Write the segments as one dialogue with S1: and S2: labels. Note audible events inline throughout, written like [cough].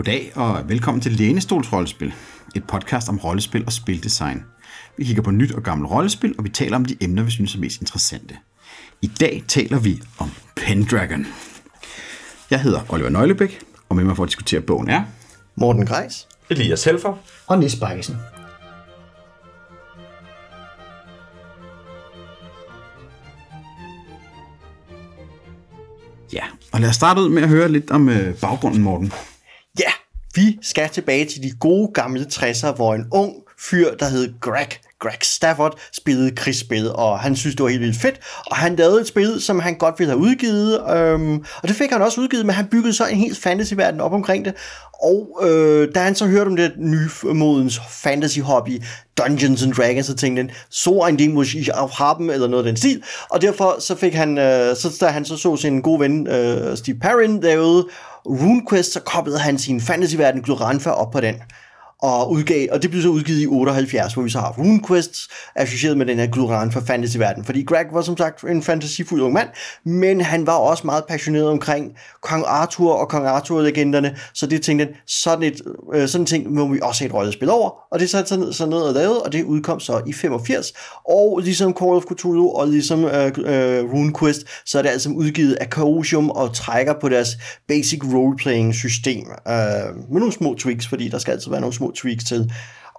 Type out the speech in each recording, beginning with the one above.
S1: Goddag og velkommen til Lænestols Rollespil, et podcast om rollespil og spildesign. Vi kigger på nyt og gammelt rollespil, og vi taler om de emner, vi synes er mest interessante. I dag taler vi om Pendragon. Jeg hedder Oliver Nøglebæk, og med mig for at diskutere bogen er...
S2: Morten Greis.
S3: Elias Helfer.
S4: og Nis Bakkesen.
S1: Ja, og lad os starte ud med at høre lidt om øh, baggrunden, Morten.
S2: Vi skal tilbage til de gode gamle 60'er, hvor en ung fyr, der hed Greg, Greg Stafford, spillede krigsspil, og han synes, det var helt vildt fedt, og han lavede et spil, som han godt ville have udgivet, øhm, og det fik han også udgivet, men han byggede så en helt fantasyverden op omkring det, og øh, da han så hørte om det nye modens fantasy-hobby, Dungeons and Dragons, så tænkte han, så en Ding måske ich auch haben, eller noget af den stil, og derfor så fik han, øh, så da han så så sin gode ven, øh, Steve Perrin, derude, RuneQuest, så koblede han sin fantasyverden Glorantha op på den og udgav, og det blev så udgivet i 78, hvor vi så har RuneQuest associeret med den her Gluran for fantasyverden, fordi Greg var som sagt en fantasifuld ung mand, men han var også meget passioneret omkring Kong Arthur og Kong Arthur-legenderne, så det tænkte han, sådan, et, øh, sådan en ting må vi også have et rollespil over, og det satte sig ned, så ned og lavede, og det udkom så i 85, og ligesom Call of Cthulhu og ligesom øh, øh, RuneQuest, så er det altså udgivet af Chaosium og trækker på deres basic role-playing system, øh, med nogle små tweaks, fordi der skal altid være nogle små tweaks til.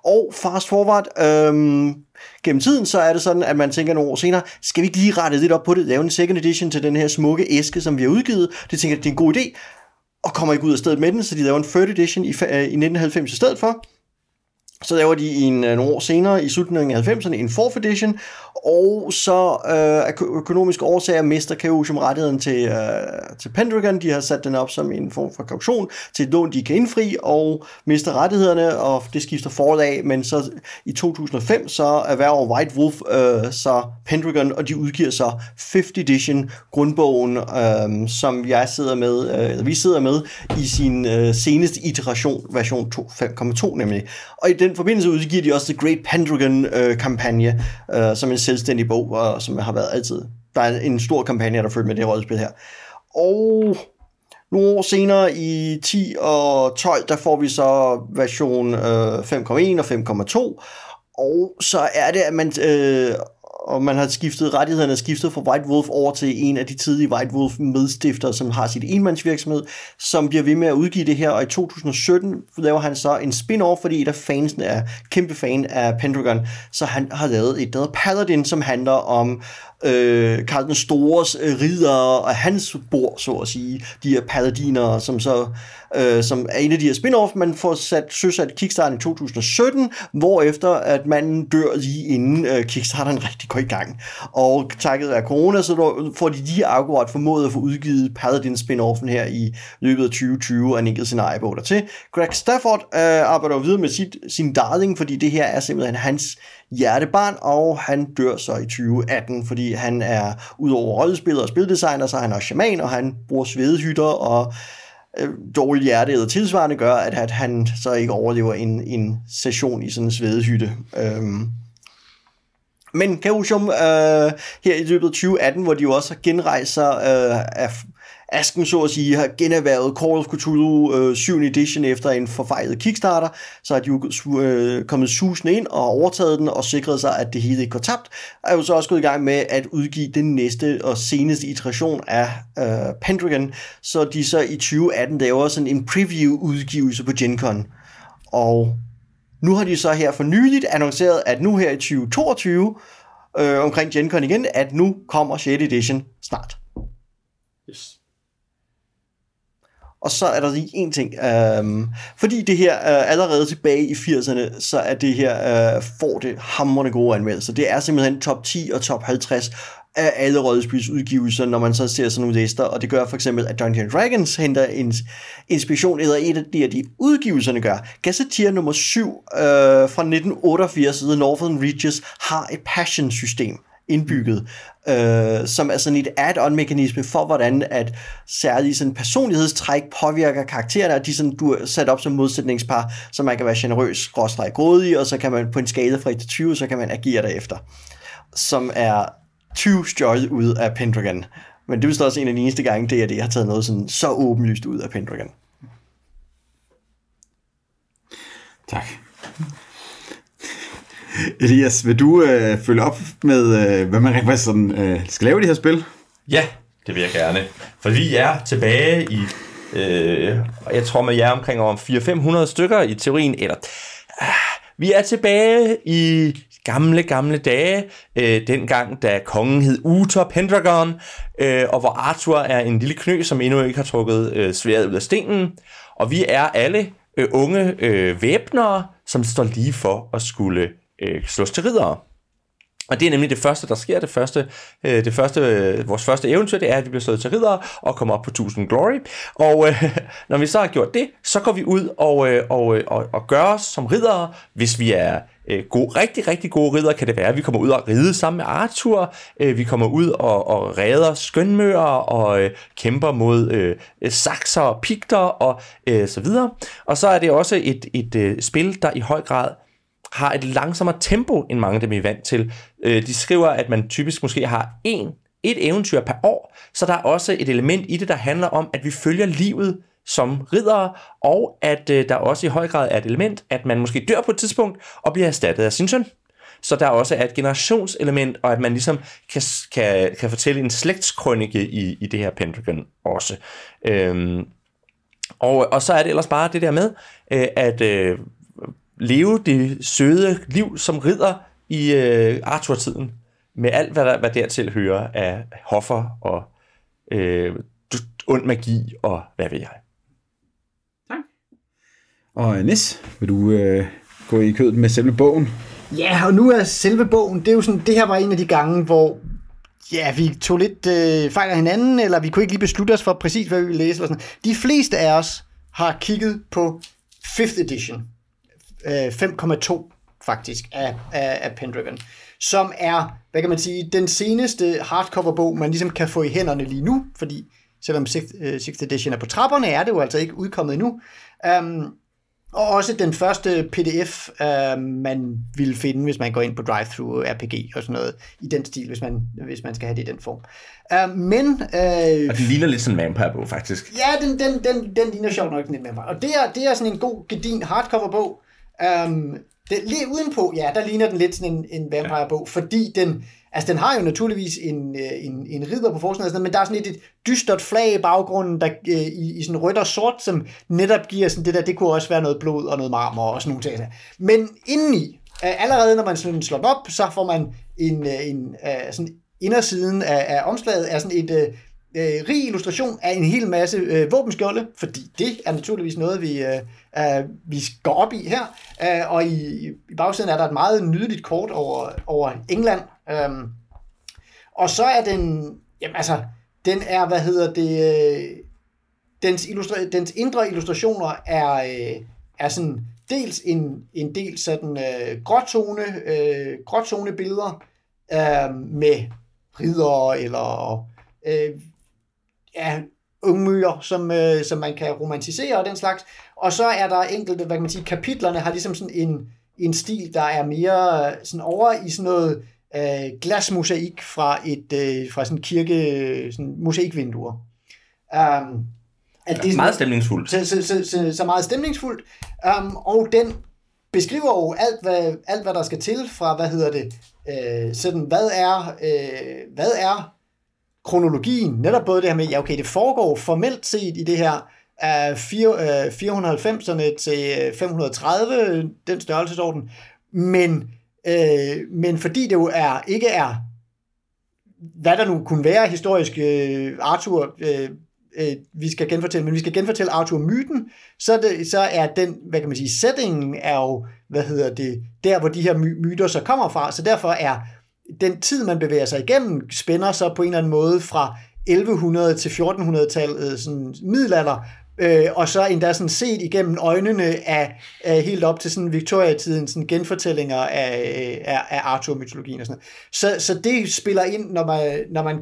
S2: Og fast forward, øhm, gennem tiden, så er det sådan, at man tænker nogle år senere, skal vi ikke lige rette lidt op på det, lave en second edition til den her smukke æske, som vi har udgivet. Det tænker jeg, det er en god idé, og kommer ikke ud af stedet med den, så de laver en third edition i, øh, i 1990 i stedet for. Så laver de en, øh, nogle år senere, i slutningen af 90'erne, en fourth edition, og så øh, af økonomiske årsager mister Chaosium ligesom rettigheden til, øh, til Pendragon. De har sat den op som en form for kaution til et lån, de kan indfri, og mister rettighederne, og det skifter forlag, men så i 2005, så erhverver White Wolf øh, så Pendragon, og de udgiver så 5th edition, grundbogen, øh, som jeg sidder med, øh, eller vi sidder med, i sin øh, seneste iteration, version 5.2 nemlig. Og i den forbindelse udgiver de også The Great Pendragon-kampagne, øh, øh, som en selvstændig bog, og som har været altid. Der er en stor kampagne, der følger med det rollespil her. Og nogle år senere i 10 og 12, der får vi så version øh, 5.1 og 5.2, og så er det, at man, øh, og man har skiftet, rettighederne er skiftet fra White Wolf over til en af de tidlige White Wolf medstiftere, som har sit enmandsvirksomhed, som bliver ved med at udgive det her, og i 2017 laver han så en spin-off, fordi et af fansene er kæmpe fan af Pendragon, så han har lavet et, der hedder Paladin, som handler om øh, Karl den Stores øh, ridder og hans bord, så at sige, de her paladiner, som så øh, som er en af de her spin-off, man får sat, søsat Kickstarter i 2017, hvor efter at manden dør lige inden øh, Kickstarteren rigtig går i gang. Og takket af corona, så får de lige akkurat formået at få udgivet Paladin spin-offen her i løbet af 2020 og en enkelt scenariebog dertil. Greg Stafford øh, arbejder videre med sit, sin darling, fordi det her er simpelthen hans hjertebarn, og han dør så i 2018, fordi han er udover rollespiller og spildesigner, så er han også shaman, og han bruger svedehytter og øh, dårligt hjerte eller tilsvarende gør, at, at han så ikke overlever en, en session i sådan en svedehytte. Øhm. Men Chaosium øh, her i løbet af 2018, hvor de jo også har genrejst sig øh, af Asken så at sige har generværet Call of Cthulhu øh, 7. edition efter en forfejlet Kickstarter, så har de jo øh, kommet susende ind og overtaget den og sikret sig, at det hele ikke går tabt. Er jo så også gået i gang med at udgive den næste og seneste iteration af øh, Pendragon, så de så i 2018 laver sådan en preview-udgivelse på Gen Con. Og nu har de så her for nyligt annonceret, at nu her i 2022, øh, omkring Gen Con igen, at nu kommer 6. edition snart.
S3: Yes.
S2: Og så er der lige en ting. Øhm, fordi det her øh, allerede tilbage i 80'erne, så er det her, øh, får det hammerende gode anmeldelser. Det er simpelthen top 10 og top 50 af alle rollespilsudgivelser, når man så ser sådan nogle lister, og det gør for eksempel, at Dungeons Dragons henter en inspiration, eller et af de, de udgivelserne gør. Gazetteer nummer 7 øh, fra 1988, The Northern Reaches, har et passion-system indbygget, øh, som er sådan et add-on-mekanisme for, hvordan at særlige sådan personlighedstræk påvirker karaktererne, og de sådan, du er sat op som modsætningspar, så man kan være generøs, skråstrej grådig, og så kan man på en skala fra 1 til 20, så kan man agere derefter. Som er 20 stjålet ud af Pendragon. Men det er vist også en af de eneste gange, det er det, har taget noget sådan så åbenlyst ud af Pendragon.
S1: Tak. Elias, vil du øh, følge op med, øh, hvad man rent faktisk sådan, øh, skal lave i det her spil?
S3: Ja, det vil jeg gerne. For vi er tilbage i, øh, jeg tror med jer omkring om 400-500 stykker i teorien, eller Øh, vi er tilbage i gamle, gamle dage, øh, dengang da kongen hed Uther Pendragon, øh, og hvor Arthur er en lille knø, som endnu ikke har trukket øh, sværet ud af stenen. Og vi er alle øh, unge øh, væbnere, som står lige for at skulle øh, slås til ridere. Og det er nemlig det første, der sker. Det første, øh, det første, øh, vores første eventyr, det er, at vi bliver slået til ridere og kommer op på 1000 glory. Og øh, [laughs] når vi så har gjort det, så går vi ud og, øh, og, øh, og, og gør os som ridere. Hvis vi er øh, gode, rigtig, rigtig gode ridere, kan det være, vi kommer ud og ride sammen med Arthur. Øh, vi kommer ud og, og redder skønmøer og øh, kæmper mod øh, sakser og pigter og øh, så videre. Og så er det også et, et øh, spil, der i høj grad har et langsommere tempo, end mange af dem er vant til. Øh, de skriver, at man typisk måske har en, et eventyr per år, så der er også et element i det, der handler om, at vi følger livet som ridere, og at øh, der også i høj grad er et element, at man måske dør på et tidspunkt og bliver erstattet af sin søn. Så der også er et generationselement, og at man ligesom kan, kan, kan fortælle en slægtskrønike i, i det her Pentagon også. Øhm, og, og så er det ellers bare det der med, øh, at øh, leve det søde liv som ridder i øh, Arthur-tiden, med alt, hvad der hvad dertil hører af hoffer og øh, ond magi og hvad ved jeg.
S1: Og Nis, vil du øh, gå i kødet med selve bogen?
S4: Ja, og nu er selve bogen, det er jo sådan, det her var en af de gange, hvor ja, vi tog lidt øh, fejl af hinanden, eller vi kunne ikke lige beslutte os for præcis, hvad vi ville læse. Eller sådan. De fleste af os har kigget på 5th edition, øh, 5,2 faktisk, af, af, af Pendragon, som er, hvad kan man sige, den seneste hardcover-bog, man ligesom kan få i hænderne lige nu, fordi selvom 6th, øh, 6th edition er på trapperne, er det jo altså ikke udkommet endnu. Um, og også den første pdf, uh, man vil finde, hvis man går ind på drive-thru RPG og sådan noget, i den stil, hvis man, hvis man skal have det i den form. Uh, men... Uh,
S3: og den ligner lidt sådan en vampire-bog, faktisk.
S4: Ja, den, den, den, den ligner sjovt nok sådan en vampire. Og det er, det er sådan en god, gedin hardcover-bog. Um, det, lige udenpå, ja, der ligner den lidt sådan en, en vampire-bog, fordi den, altså den har jo naturligvis en, en, en ridder på forsiden, men der er sådan et, et dystert flag i baggrunden, der øh, i, i sådan rødt og sort, som netop giver sådan det der, det kunne også være noget blod og noget marmor og sådan nogle ting. Men indeni, øh, allerede når man sådan slår op, så får man en, en sådan indersiden af, af omslaget er sådan et, øh, rig illustration af en hel masse øh, våbenskjolde, fordi det er naturligvis noget, vi, øh, øh, vi går op i her. Øh, og i, i bagsiden er der et meget nydeligt kort over, over England. Øh, og så er den, jamen altså, den er, hvad hedder det, øh, dens, illustra- dens indre illustrationer er, øh, er sådan dels en, en del sådan øh, gråtone, øh, gråtone billeder øh, med ridere eller øh, ja, ungmyrer, som, øh, som man kan romantisere og den slags. Og så er der enkelte, hvad kan man sige, kapitlerne har ligesom sådan en, en stil, der er mere sådan over i sådan noget øh, glasmosaik fra et øh, fra sådan kirke, sådan mosaikvinduer. Um,
S3: at det er meget stemningsfuldt.
S4: Så, så, så, så, så meget stemningsfuldt. Um, og den beskriver jo alt hvad, alt, hvad der skal til fra, hvad hedder det, øh, sådan, hvad er, øh, hvad er kronologien, netop både det her med, ja okay, det foregår formelt set i det her øh, øh, af 490'erne til øh, 530, den størrelsesorden, men, øh, men fordi det jo er, ikke er, hvad der nu kunne være historisk øh, Arthur, øh, øh, vi skal genfortælle, men vi skal genfortælle Arthur-myten, så, det, så er den, hvad kan man sige, settingen er jo, hvad hedder det, der hvor de her my- myter så kommer fra, så derfor er den tid, man bevæger sig igennem, spænder så på en eller anden måde fra 1100 til 1400-tallet, øh, sådan middelalder, øh, og så endda sådan set igennem øjnene af, af helt op til sådan Victoria-tiden, sådan genfortællinger af, øh, af, af Arthur-mytologien og sådan noget. Så, så det spiller ind, når man, når man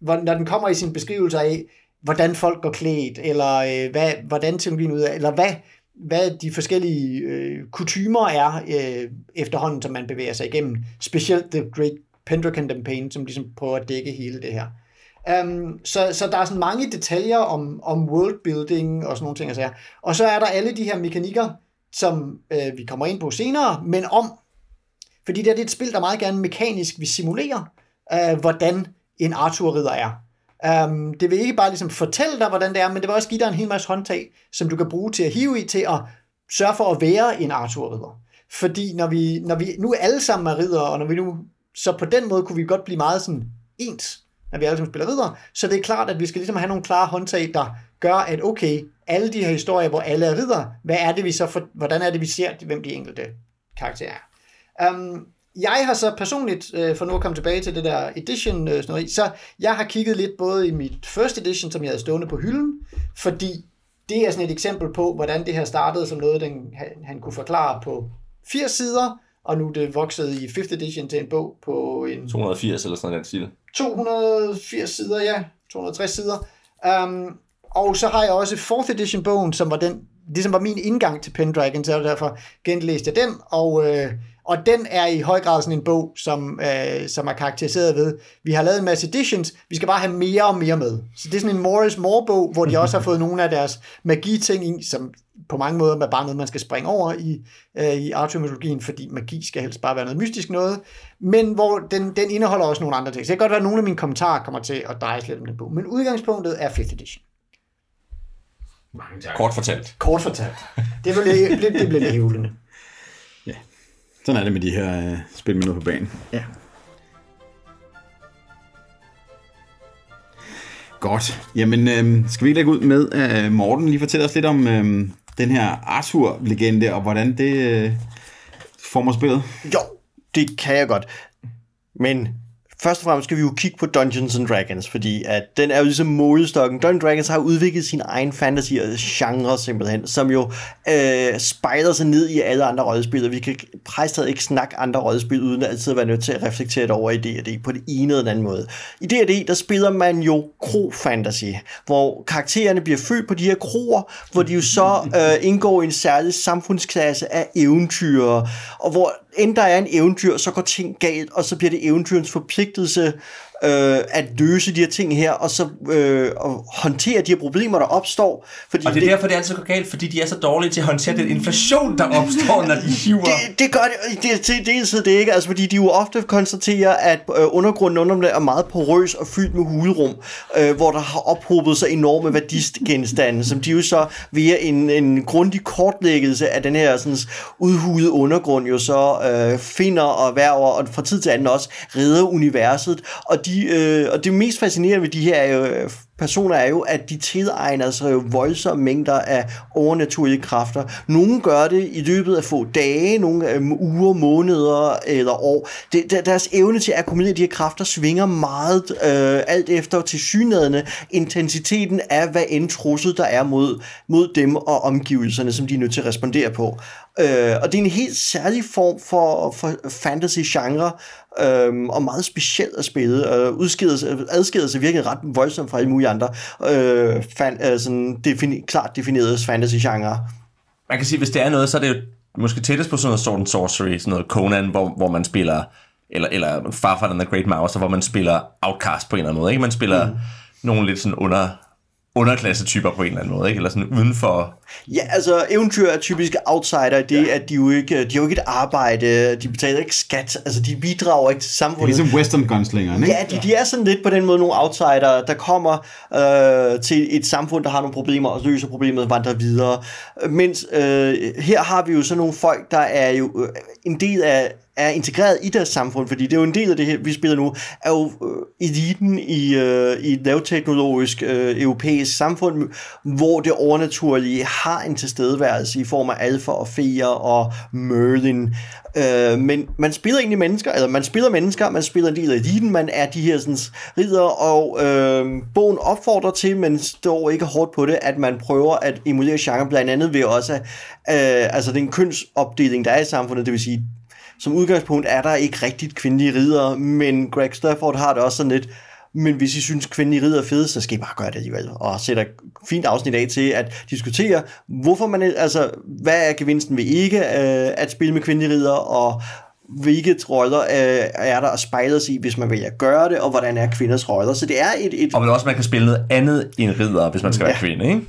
S4: når den kommer i sin beskrivelse af, hvordan folk går klædt, eller øh, hvad, hvordan teknologien ud af, eller hvad, hvad de forskellige øh, kutumer er øh, efterhånden, som man bevæger sig igennem. Specielt The Great Pendragon Pain som ligesom prøver at dække hele det her. Um, så, så der er sådan mange detaljer om, om worldbuilding og sådan nogle ting. Altså. Og så er der alle de her mekanikker, som øh, vi kommer ind på senere, men om, fordi det, er et spil, der meget gerne mekanisk vil simulere, øh, hvordan en Arthur-ridder er. Um, det vil ikke bare ligesom fortælle dig, hvordan det er, men det vil også give dig en hel masse håndtag, som du kan bruge til at hive i, til at sørge for at være en Arthur-ridder. Fordi når vi, når vi nu alle sammen er ridder, og når vi nu, så på den måde kunne vi godt blive meget sådan ens, når vi alle sammen spiller ridder. Så det er klart, at vi skal ligesom have nogle klare håndtag, der gør, at okay, alle de her historier, hvor alle er ridder, hvad er det vi så for, hvordan er det, vi ser, hvem de enkelte karakterer er. Um, jeg har så personligt, øh, for nu at komme tilbage til det der edition øh, snori, så jeg har kigget lidt både i mit first edition, som jeg havde stående på hylden, fordi det er sådan et eksempel på, hvordan det her startede som noget, den, han, han kunne forklare på 80 sider, og nu er det vokset i 5th edition til en bog på en...
S3: 280 eller sådan noget den stil.
S4: 280 sider, ja. 260 sider. Um, og så har jeg også 4th edition bogen, som var den, ligesom var min indgang til Pendragon, så derfor genlæste jeg den, og, øh, og den er i høj grad sådan en bog, som, øh, som er karakteriseret ved, vi har lavet en masse editions, vi skal bare have mere og mere med. Så det er sådan en more is more bog, hvor de også har fået nogle af deres magi-ting ind, som på mange måder er bare noget, man skal springe over i, øh, i Arthur-mytologien, fordi magi skal helst bare være noget mystisk noget, men hvor den, den indeholder også nogle andre ting. Så det kan godt være, at nogle af mine kommentarer kommer til at dreje lidt om den bog, men udgangspunktet er 5th edition.
S3: Mange tak. Kort fortalt.
S4: Kort fortalt. Det bliver, det, det bliver ævlende.
S1: Sådan er det med de her uh, spil med noget på banen.
S4: Ja.
S1: Godt. Jamen, øhm, skal vi lægge ud med, at Morten lige fortæller os lidt om øhm, den her Arthur-legende, og hvordan det øh, former spillet?
S2: Jo, det kan jeg godt. Men først og fremmest skal vi jo kigge på Dungeons and Dragons, fordi at den er jo ligesom målestokken. Dungeons Dragons har udviklet sin egen fantasy og genre simpelthen, som jo øh, spejler sig ned i alle andre rollespil, og vi kan præcis ikke snakke andre rollespil, uden at altid være nødt til at reflektere det over i D&D på det ene eller den anden måde. I D&D, der spiller man jo kro-fantasy, hvor karaktererne bliver født på de her kroer, hvor de jo så øh, indgår i en særlig samfundsklasse af eventyrere, og hvor end der er en eventyr, så går ting galt, og så bliver det eventyrens forpligtelse øh, at løse de her ting her, og så øh, og håndtere de her problemer, der opstår.
S3: Fordi og det er det, derfor, det altid går galt, fordi de er så dårlige til at håndtere den inflation, der opstår, når de hiver.
S2: Det, det gør det, det, det, det, det ikke, altså fordi de jo ofte konstaterer, at øh, undergrunden under dem er meget porøs og fyldt med hulrum, øh, hvor der har ophobet sig enorme værdigenstande, som de jo så via en, en grundig kortlæggelse af den her sådan, udhudede undergrund jo så øh, finder og værver, og fra tid til anden også redder universet, og de, øh, og det mest fascinerende ved de her er jo personer er jo, at de tilegner sig voldsomme mængder af overnaturlige kræfter. Nogle gør det i løbet af få dage, nogle øh, uger, måneder eller år. Det, deres evne til at akkumulere de her kræfter svinger meget øh, alt efter tilsynædende intensiteten af, hvad end trussel der er mod, mod dem og omgivelserne, som de er nødt til at respondere på. Øh, og det er en helt særlig form for, for fantasy-genre, øh, og meget specielt at spille, øh, og udskiller, adskiller sig virkelig ret voldsomt fra alle mulige andre øh, fan, øh, sådan defini- klart definerede fantasy-genre.
S3: Man kan sige, hvis det er noget, så er det jo måske tættest på sådan noget Sword and Sorcery, sådan noget Conan, hvor, hvor man spiller, eller, eller Farfar and the Great Mouse, hvor man spiller Outcast på en eller anden måde, ikke? Man spiller mm. nogle lidt sådan under, underklassetyper på en eller anden måde, ikke? Eller sådan uden for...
S2: Ja, altså eventyr er typisk outsider, det ja. at de jo ikke, de har jo ikke et arbejde, de betaler ikke skat, altså de bidrager ikke til samfundet.
S1: Det er ligesom western gunslingeren, ikke?
S2: Ja, de, de er sådan lidt på den måde nogle outsider, der kommer øh, til et samfund, der har nogle problemer, og løser problemet og vandrer videre. Mens øh, her har vi jo sådan nogle folk, der er jo øh, en del af er integreret i deres samfund, fordi det er jo en del af det her, vi spiller nu, er jo øh, eliten i, øh, i et lavteknologisk øh, europæisk samfund, hvor det overnaturlige har en tilstedeværelse i form af alfa og feer og Merlin. Øh, men man spiller egentlig mennesker, eller man spiller mennesker, man spiller en del af eliten, man er de her sådan, ridder, og øh, bogen opfordrer til, men står ikke hårdt på det, at man prøver at emulere genre, blandt andet ved også, øh, altså den kønsopdeling, der er i samfundet, det vil sige, som udgangspunkt er der ikke rigtigt kvindelige ridere, men Greg Stafford har det også sådan lidt, men hvis I synes, kvindelige ridder er fede, så skal I bare gøre det alligevel. Og sætter fint afsnit af til at diskutere, hvorfor man, altså, hvad er gevinsten ved ikke øh, at spille med kvindelige ridder, og hvilke roller øh, er der at spejle sig i, hvis man vælger at gøre det, og hvordan er kvinders roller. Så det er et... et
S3: og men også, man kan spille noget andet end ridder, hvis man skal ja. være kvinde, ikke?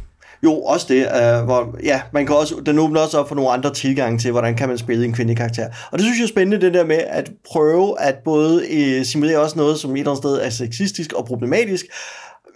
S2: Jo, også det. Øh, hvor, ja, man kan også, den åbner også op for nogle andre tilgange til, hvordan kan man spille en kvindelig karakter. Og det synes jeg er spændende, det der med at prøve at både øh, simulere også noget, som et eller andet sted er sexistisk og problematisk,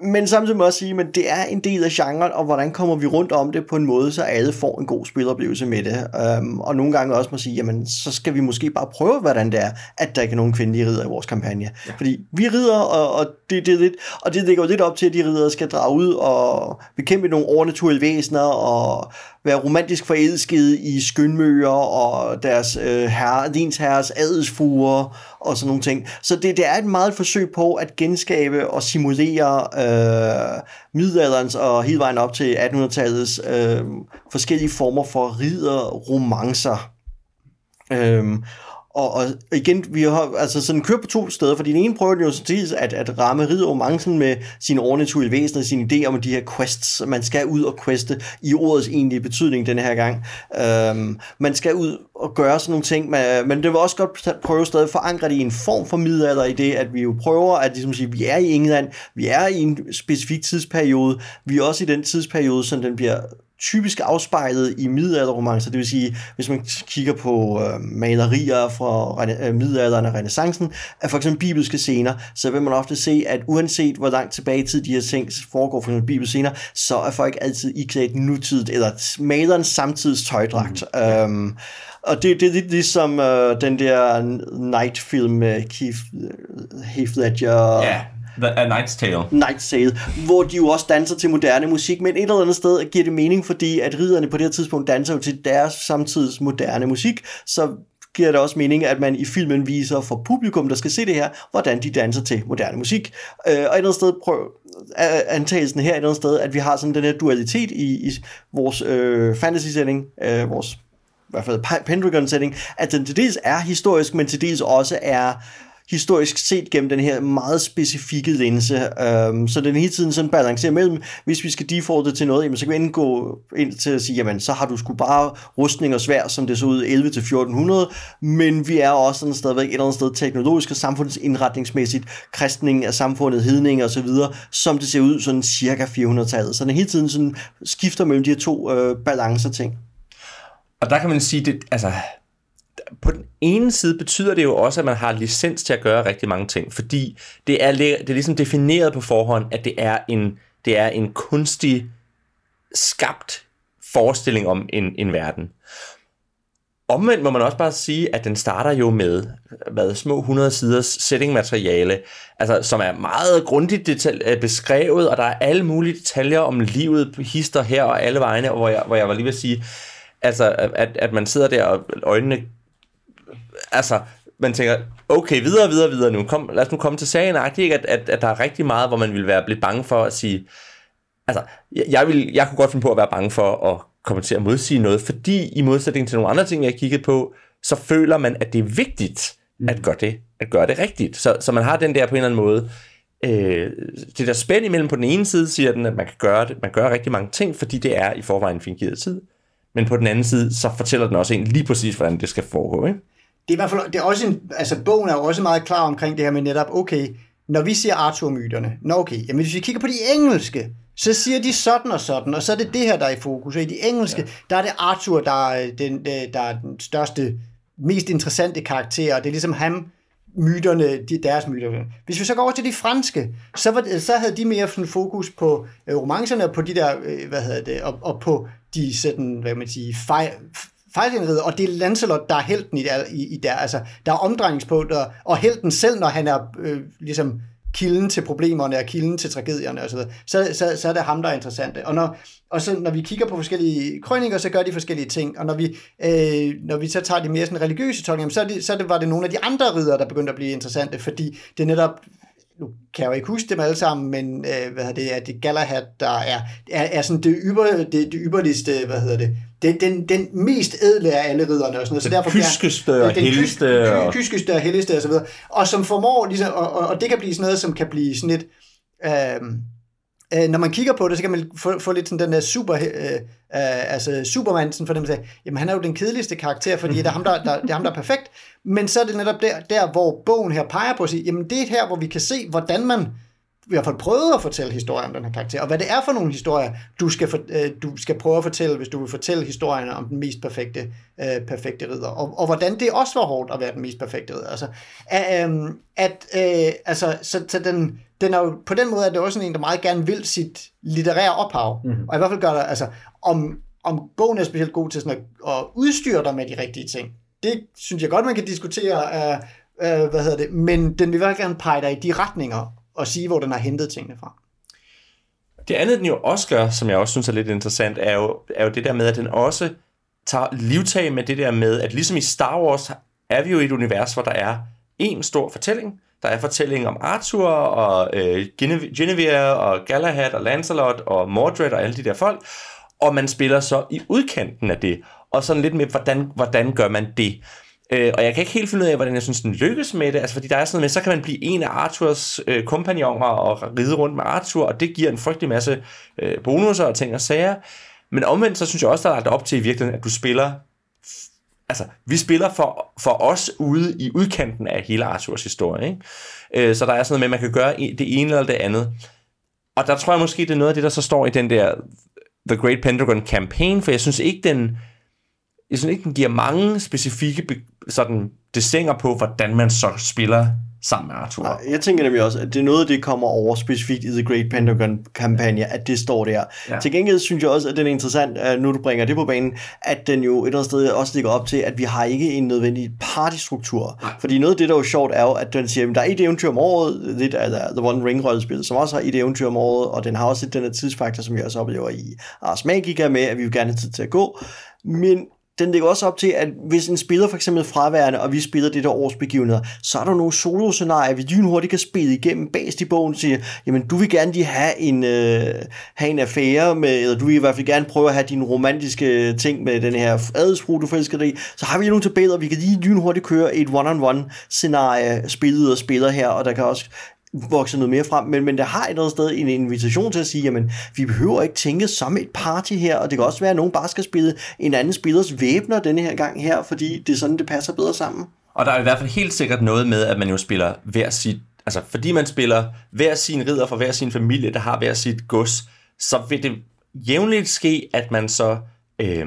S2: men samtidig må jeg også sige, at det er en del af genren, og hvordan kommer vi rundt om det på en måde, så alle får en god spiloplevelse med det. Um, og nogle gange også må sige, jamen så skal vi måske bare prøve, hvordan det er, at der ikke er nogen kvindelige ridder i vores kampagne. Ja. Fordi vi rider, og, og, det, det, lidt, og det ligger jo lidt op til, at de ridder skal drage ud og bekæmpe nogle overnaturlige væsener, og være romantisk forelsket i skønmøger og deres øh, herre, dins herres adelsfuger og sådan nogle ting. Så det, det er et meget forsøg på at genskabe og simulere øh, middelalderens og hele vejen op til 1800-tallets øh, forskellige former for ridderromancer. Øh, og, og igen, vi har altså sådan kørt på to steder, for den ene prøver jo sådan at, at ramme ridomancen med sine overnaturlige væsener, sine idéer om de her quests. Man skal ud og queste i ordets egentlige betydning den her gang. Øhm, man skal ud og gøre sådan nogle ting, men, men det vil også godt prøve stadig at forankre det i en form for middelalder i det, at vi jo prøver at ligesom sige, vi er i England, vi er i en specifik tidsperiode, vi er også i den tidsperiode, som den bliver typisk afspejlet i middelalderromancer, det vil sige, hvis man kigger på øh, malerier fra øh, middelalderen og renaissancen, af for eksempel bibelske scener, så vil man ofte se, at uanset hvor langt tilbage i tid de her ting foregår for eksempel bibelske scener, så er folk altid iklædt nutidigt, eller malerens samtids tøjdragt. Mm, øhm, og det, det er lidt ligesom øh, den der Night-film med Keith, uh, Heath Ledger.
S3: Ja The, A Night's Tale.
S2: Night's Tale, hvor de jo også danser til moderne musik, men et eller andet sted giver det mening, fordi at riderne på det her tidspunkt danser jo til deres samtids moderne musik, så giver det også mening, at man i filmen viser for publikum, der skal se det her, hvordan de danser til moderne musik. Øh, og et eller andet sted prøv, antagelsen her et eller andet sted, at vi har sådan den her dualitet i, i vores øh, fantasy-setting, øh, vores i hvert fald Pendragon-setting, at den til dels er historisk, men til dels også er historisk set gennem den her meget specifikke linse. Øhm, så den hele tiden sådan balancerer mellem, hvis vi skal defaulte til noget, jamen, så kan vi indgå ind til at sige, jamen så har du sgu bare rustning og svær, som det så ud 11 til 1400, men vi er også sådan stadigvæk et eller andet sted teknologisk og samfundsindretningsmæssigt, kristning af samfundet, hedning og så videre, som det ser ud sådan cirka 400-tallet. Så den hele tiden sådan skifter mellem de her to øh, balancer ting.
S3: Og der kan man sige, det, altså, på den ene side betyder det jo også, at man har licens til at gøre rigtig mange ting, fordi det er, det er ligesom defineret på forhånd, at det er en, det er en kunstig skabt forestilling om en, en verden. Omvendt må man også bare sige, at den starter jo med hvad, små 100 siders settingmateriale, altså, som er meget grundigt detal- øh, beskrevet, og der er alle mulige detaljer om livet, hister her og alle vegne, hvor jeg, hvor jeg var lige ved at sige, altså, at, at man sidder der og øjnene altså, man tænker, okay, videre, videre, videre nu. Kom, lad os nu komme til sagen, ikke? At, at, at der er rigtig meget, hvor man vil være lidt bange for at sige, altså, jeg, jeg, vil, jeg kunne godt finde på at være bange for at komme til at modsige noget, fordi i modsætning til nogle andre ting, jeg har kigget på, så føler man, at det er vigtigt at mm. gøre det, at gøre det rigtigt. Så, så man har den der på en eller anden måde, øh, det der spænd imellem på den ene side, siger den, at man kan gøre det, man gør rigtig mange ting, fordi det er i forvejen en fingeret tid. Men på den anden side, så fortæller den også en lige præcis, hvordan det skal foregå. Ikke?
S4: Det er i hvert fald, det er også en, altså bogen er jo også meget klar omkring det her med netop, okay, når vi siger Arthur-myterne, nå okay, jamen hvis vi kigger på de engelske, så siger de sådan og sådan, og så er det det her, der er i fokus. Og i de engelske, ja. der er det Arthur, der er den, der er den største, mest interessante karakter, og det er ligesom ham, myterne, de, deres myter. Hvis vi så går over til de franske, så, var, så havde de mere sådan fokus på øh, romancerne, og på de der, øh, hvad hedder det, og, og på de sådan, hvad man siger, fej, fejlindriget, og det er Lancelot, der er helten i, der, i, i der. Altså, der er omdrejningspunkter, og helten selv, når han er øh, ligesom kilden til problemerne og kilden til tragedierne osv., så, så, så er det ham, der er interessant. Og, når, og så når vi kigger på forskellige krøniker, så gør de forskellige ting, og når vi, øh, når vi så tager de mere sådan religiøse tolkninger, så, er det, så er det, var det nogle af de andre ridder, der begyndte at blive interessante, fordi det netop nu kan jeg jo ikke huske dem alle sammen, men øh, hvad hedder det, at det Galahad, der er, er, er sådan det, yber, det, det yberligste, hvad hedder det, den, den, den mest ædle af alle ridderne og sådan noget.
S3: Så derfor kyskeste og helligste.
S4: Den kyskeste og helligste og så videre. Og som formår, ligesom, og, og, og, det kan blive sådan noget, som kan blive sådan lidt, øh, øh, når man kigger på det, så kan man få, få lidt sådan den der super, øh, øh, altså Superman, sådan for dem at sige, jamen han er jo den kedeligste karakter, fordi det er ham, der, der, det er ham, der er perfekt, men så er det netop der, der hvor bogen her peger på at sige, jamen det er her, hvor vi kan se, hvordan man hvert fald prøvet at fortælle historien om den her karakter, og hvad det er for nogle historier, du skal, for, øh, du skal prøve at fortælle, hvis du vil fortælle historien om den mest perfekte, øh, perfekte ridder, og, og hvordan det også var hårdt at være den mest perfekte ridder. Altså, øh, at, øh, altså, så, så den, den er jo, på den måde er det også sådan en, der meget gerne vil sit litterære ophav, mm-hmm. og i hvert fald gør det, altså, om, om bogen er specielt god til sådan at, at udstyre dig med de rigtige ting. Det synes jeg godt, man kan diskutere, øh, øh, hvad hedder det, men den vil i hvert fald gerne pege dig i de retninger, og sige, hvor den har hentet tingene fra.
S3: Det andet, den jo også gør, som jeg også synes er lidt interessant, er jo, er jo det der med, at den også tager livtag med det der med, at ligesom i Star Wars er vi jo i et univers, hvor der er en stor fortælling. Der er fortællingen om Arthur og øh, Genevieve og Galahad og Lancelot og Mordred og alle de der folk. Og man spiller så i udkanten af det. Og sådan lidt med, hvordan, hvordan gør man det? Øh, og jeg kan ikke helt finde ud af, hvordan jeg synes, den lykkes med det. Altså, fordi der er sådan noget med, så kan man blive en af Arthurs øh, kompagnoner og ride rundt med Arthur, og det giver en frygtelig masse øh, bonusser og ting og sager. Men omvendt, så synes jeg også, der er lagt op til i virkeligheden, at du spiller altså, vi spiller for, for os ude i udkanten af hele Arthurs historie. Ikke? Øh, så der er sådan noget med, at man kan gøre det ene eller det andet. Og der tror jeg måske, det er noget af det, der så står i den der The Great Pentagon Campaign, for jeg synes ikke, den, jeg synes ikke, den giver mange specifikke sådan, desinger på, hvordan man så spiller sammen med Arthur. Nej,
S2: jeg tænker nemlig også, at det er noget, det kommer over specifikt i The Great Pentagon-kampagne, at det står der. Ja. Til gengæld synes jeg også, at den er interessant, at nu du bringer det på banen, at den jo et eller andet sted også ligger op til, at vi har ikke en nødvendig partystruktur. Nej. Fordi noget af det, der er jo sjovt, er jo, at den siger, at der er et eventyr om året, det er The One Ring-rollespil, som også har et eventyr om året, og den har også den her tidsfaktor, som jeg også oplever i Ars Magica med, at vi vil gerne have tid til at gå. Men den ligger også op til, at hvis en spiller for eksempel fraværende, og vi spiller det der års begivenheder, så er der nogle solo-scenarier, vi lynhurtigt kan spille igennem bagst i bogen, siger, jamen du vil gerne lige have en, øh, have en affære med, eller du vil i hvert fald gerne prøve at have dine romantiske øh, ting med den her adelsfru, du forelsker i, så har vi nogle tabeller, vi kan lige lynhurtigt køre et one-on-one scenarie, spillet og spiller her, og der kan også vokse noget mere frem, men, men der har et eller andet sted en invitation til at sige, jamen, vi behøver ikke tænke som et party her, og det kan også være, at nogen bare skal spille en anden spillers væbner denne her gang her, fordi det er sådan, det passer bedre sammen.
S3: Og der er i hvert fald helt sikkert noget med, at man jo spiller hver sit, altså fordi man spiller hver sin ridder for hver sin familie, der har hver sit gods, så vil det jævnligt ske, at man så øh,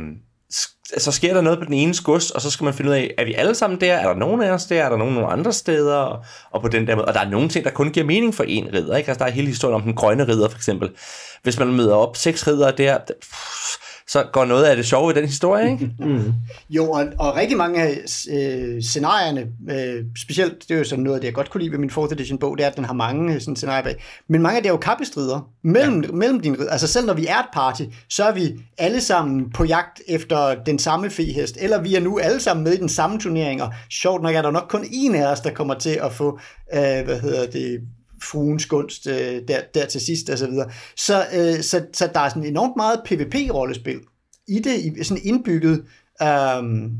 S3: så sker der noget på den ene gods, og så skal man finde ud af, er vi alle sammen der? Er der nogen af os der? Er der nogen, nogle andre steder? Og, og på den der måde. Og der er nogle ting, der kun giver mening for en ridder. Ikke? Altså, der er hele historien om den grønne ridder, for eksempel. Hvis man møder op seks ridder der, så går noget af det sjove i den historie, ikke? [laughs] Mm.
S4: Jo, og, og rigtig mange af øh, scenarierne, øh, specielt, det er jo sådan noget, det jeg godt kunne lide ved min 4th edition bog, det er, at den har mange øh, sådan, scenarier bag. Men mange af det er jo kappestrider mellem, ja. mellem dine ridder. Altså selv når vi er et party, så er vi alle sammen på jagt efter den samme fehest, eller vi er nu alle sammen med i den samme turnering, og sjovt nok er der nok kun en af os, der kommer til at få, øh, hvad hedder det, fruens gunst øh, der, der til sidst og så videre. Så, øh, så, så der er sådan enormt meget PvP-rollespil i det, i, sådan indbygget. Um,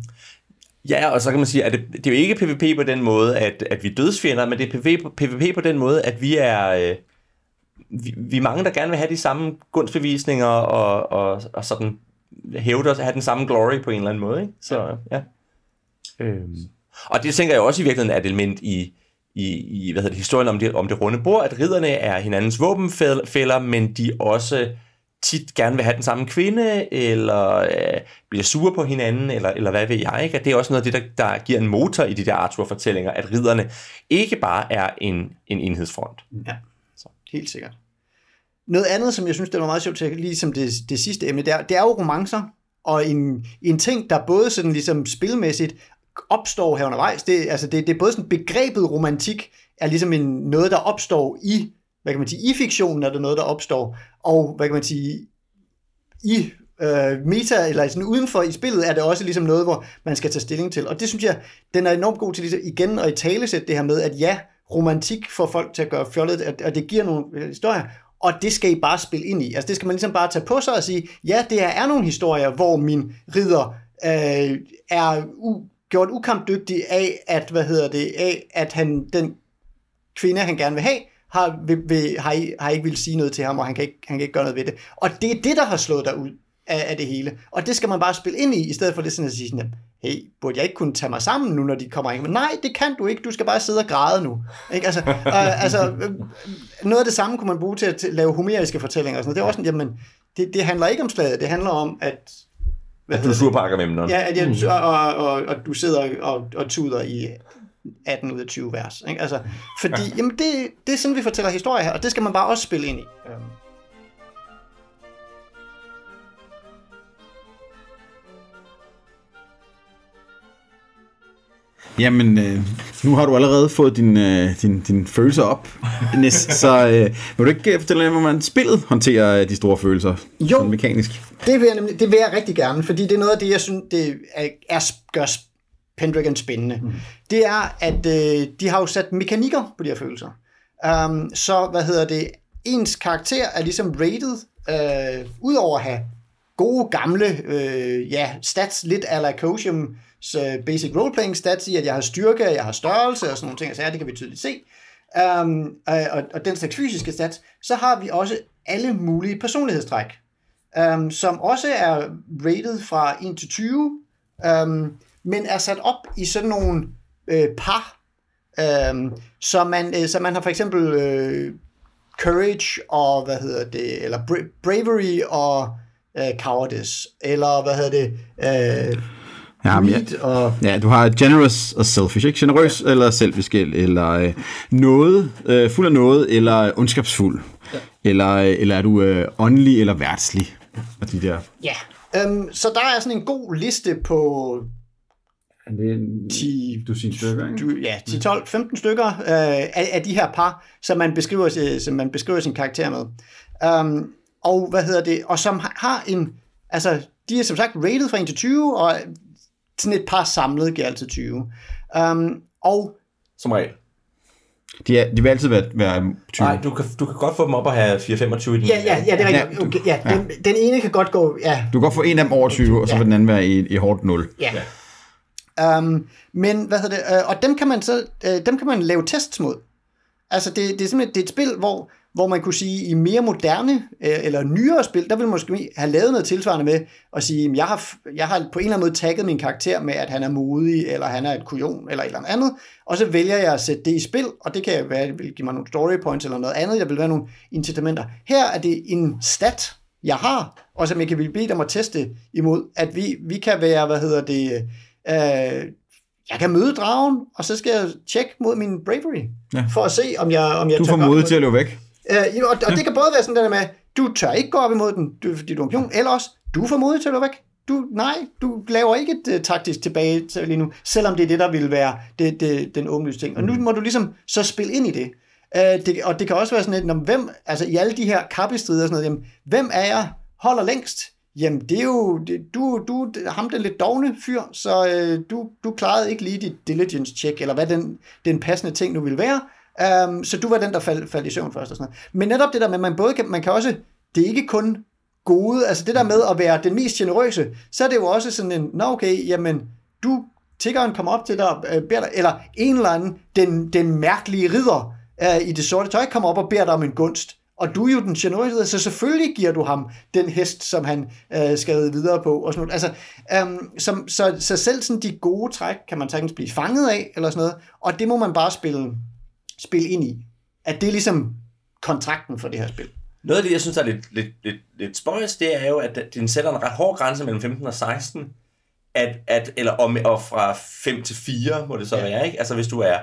S3: Ja, og så kan man sige, at det, det er jo ikke PvP på den måde, at, at vi er dødsfjender, men det er PvP på, PvP på den måde, at vi er... Øh, vi, vi er mange, der gerne vil have de samme gunstbevisninger og, og, og sådan hævde os at have den samme glory på en eller anden måde. Ikke? Så ja. Øhm. Og det tænker jeg også i virkeligheden er et element i, i, i hvad hedder det, historien om det, om det runde bord, at ridderne er hinandens våbenfælder, men de også tit gerne vil have den samme kvinde, eller øh, bliver sure på hinanden, eller, eller hvad ved jeg. Ikke? At det er også noget af det, der, der giver en motor i de der Arthur-fortællinger, at ridderne ikke bare er en, en enhedsfront.
S4: Ja, så. helt sikkert. Noget andet, som jeg synes, det var meget sjovt til, ligesom det, det sidste emne, det er, det er jo romancer, og en, en ting, der både sådan ligesom spilmæssigt opstår her undervejs. Det, altså det, det er både sådan begrebet romantik, er ligesom en, noget, der opstår i, hvad kan man sige, i fiktionen er det noget, der opstår, og hvad kan man sige, i øh, meta, eller sådan udenfor i spillet, er det også ligesom noget, hvor man skal tage stilling til. Og det synes jeg, den er enormt god til ligesom igen at i talesætte det her med, at ja, romantik får folk til at gøre fjollet, og det giver nogle øh, historier, og det skal I bare spille ind i. Altså det skal man ligesom bare tage på sig og sige, ja, det her er nogle historier, hvor min ridder øh, er u- gjort ukampdygtig af, at, hvad hedder det, af, at han, den kvinde, han gerne vil have, har, vil, vil, har, har ikke vil sige noget til ham, og han kan, ikke, han kan ikke gøre noget ved det. Og det er det, der har slået dig ud af, af det hele. Og det skal man bare spille ind i, i stedet for det sådan at sige sådan, hey, burde jeg ikke kunne tage mig sammen nu, når de kommer ind? Men nej, det kan du ikke, du skal bare sidde og græde nu. Ikke? Altså, øh, altså, øh, noget af det samme kunne man bruge til at lave homeriske fortællinger. Og sådan noget. Det er også sådan, jamen, det, det handler ikke om slaget, det handler om, at... Hvad
S3: At du er
S4: hedder
S3: sur på Agamemnon.
S4: Ja, at jeg, og, og, og, og du sidder og, og tuder i 18 ud af 20 vers. Ikke? Altså, fordi jamen det, det er sådan, vi fortæller historie her, og det skal man bare også spille ind i.
S1: Jamen, øh, nu har du allerede fået din, øh, din, din følelser op, [laughs] Nis, så øh, vil du ikke øh, fortælle, hvordan spillet håndterer øh, de store følelser
S4: Jo.
S1: sådan mekanisk?
S4: Det vil, jeg nemlig, det vil jeg rigtig gerne, fordi det er noget af det, jeg synes, det er, er gør Pendragon spændende. Mm. Det er, at øh, de har jo sat mekanikker på de her følelser. Um, så, hvad hedder det, ens karakter er ligesom rated, øh, udover at have gode gamle øh, ja, stats, lidt a la Cosium, så basic roleplaying stats i, at jeg har styrke, jeg har størrelse og sådan nogle ting, så ja, det kan vi tydeligt se. Um, og, og den slags fysiske stats, så har vi også alle mulige personlighedstræk um, som også er rated fra 1 til 20, um, øhm, men er sat op i sådan nogle øh, par. Um, så, man, øh, så man har for eksempel øh, courage og, hvad hedder det, eller bra- bravery og øh, cowardice, eller hvad hedder det, øh,
S1: Ja.
S4: greed og...
S1: Ja, du har generous og selfish, ikke? Generøs ja. eller selvisk, eller øh, noget, øh, fuld af noget, eller ondskabsfuld. Ja. Eller, øh, eller er du øh, åndelig eller værtslig? Og de der.
S4: Ja, um, så der er sådan en god liste på
S1: Er det
S4: 10,
S1: du siger stykker, ikke?
S4: du, ja, 10, 12, 15 stykker øh, af, af de her par, som man beskriver, si- som man beskriver sin karakter med. Um, og hvad hedder det? Og som har- har en, altså, de er som sagt rated fra 1 til 20, og sådan et par samlet giver altid 20. Um, og
S3: Som regel.
S1: De, er, de vil altid være, være 20.
S3: Nej, du kan, du kan godt få dem op og have 4-25 i den
S4: ja, ja, ja, det er rigtigt.
S1: Ja,
S4: Okay, ja, den, den ene kan godt gå, ja,
S1: Du kan godt få en af dem over 20, og så
S4: Ja.
S1: vil den anden være i, i hårdt 0.
S4: Ja. Um, men hvad hedder det? Øh, og dem kan man så øh, dem kan man lave tests mod. Altså det, det er simpelthen det er et spil, hvor, hvor man kunne sige, i mere moderne øh, eller nyere spil, der vil man måske have lavet noget tilsvarende med at sige, "Jamen, jeg har, jeg har på en eller anden måde tagget min karakter med, at han er modig, eller han er et kujon, eller et eller andet, og så vælger jeg at sætte det i spil, og det kan være, det vil give mig nogle story points eller noget andet, der vil være nogle incitamenter. Her er det en stat, jeg har, og som jeg kan bede dem at teste imod, at vi, vi kan være, hvad hedder det, øh, jeg kan møde dragen, og så skal jeg tjekke mod min bravery,
S1: Ja.
S4: for at se, om jeg, om jeg
S1: Du får
S4: gå op
S1: mod
S4: mod
S1: til at løbe væk.
S4: Øh, og, og det kan både være sådan der med, du tør ikke gå op imod den, du, fordi du er en pion, eller også, du får modet til at løbe væk. Du, nej, du laver ikke et uh, taktisk tilbage til lige nu, selvom det er det, der vil være det, det, den åbenlyse ting. Og nu må du ligesom så spille ind i det. Uh, det og det kan også være sådan lidt, når, hvem, altså i alle de her kappestrider og sådan noget, jamen, hvem er jeg holder længst? Jamen, det er jo, det, du, du ham den lidt dogne fyr, så øh, du, du klarede ikke lige dit diligence check, eller hvad den, den passende ting nu vil være. Um, så du var den, der faldt fald i søvn først og sådan noget. Men netop det der med, at man både kan, man kan også, det er ikke kun gode, altså det der med at være den mest generøse, så er det jo også sådan en, nå okay, jamen, du, tiggeren kommer op til dig, øh, beder dig, eller en eller anden, den, den mærkelige ridder øh, i det sorte tøj, kommer op og beder dig om en gunst. Og du er jo den generøse, så selvfølgelig giver du ham den hest, som han øh, skal videre på. Og sådan noget. Altså, øhm, som, så, så selv sådan de gode træk kan man sagtens blive fanget af, eller sådan noget. Og det må man bare spille, spille ind i. At det er ligesom kontrakten for det her spil.
S3: Noget af det, jeg synes, er lidt, lidt, lidt, lidt spøjs, det er jo, at den sætter en ret hård grænse mellem 15 og 16, at, at, eller om, og fra 5 til 4 må det så ja. være, ikke? Altså hvis du er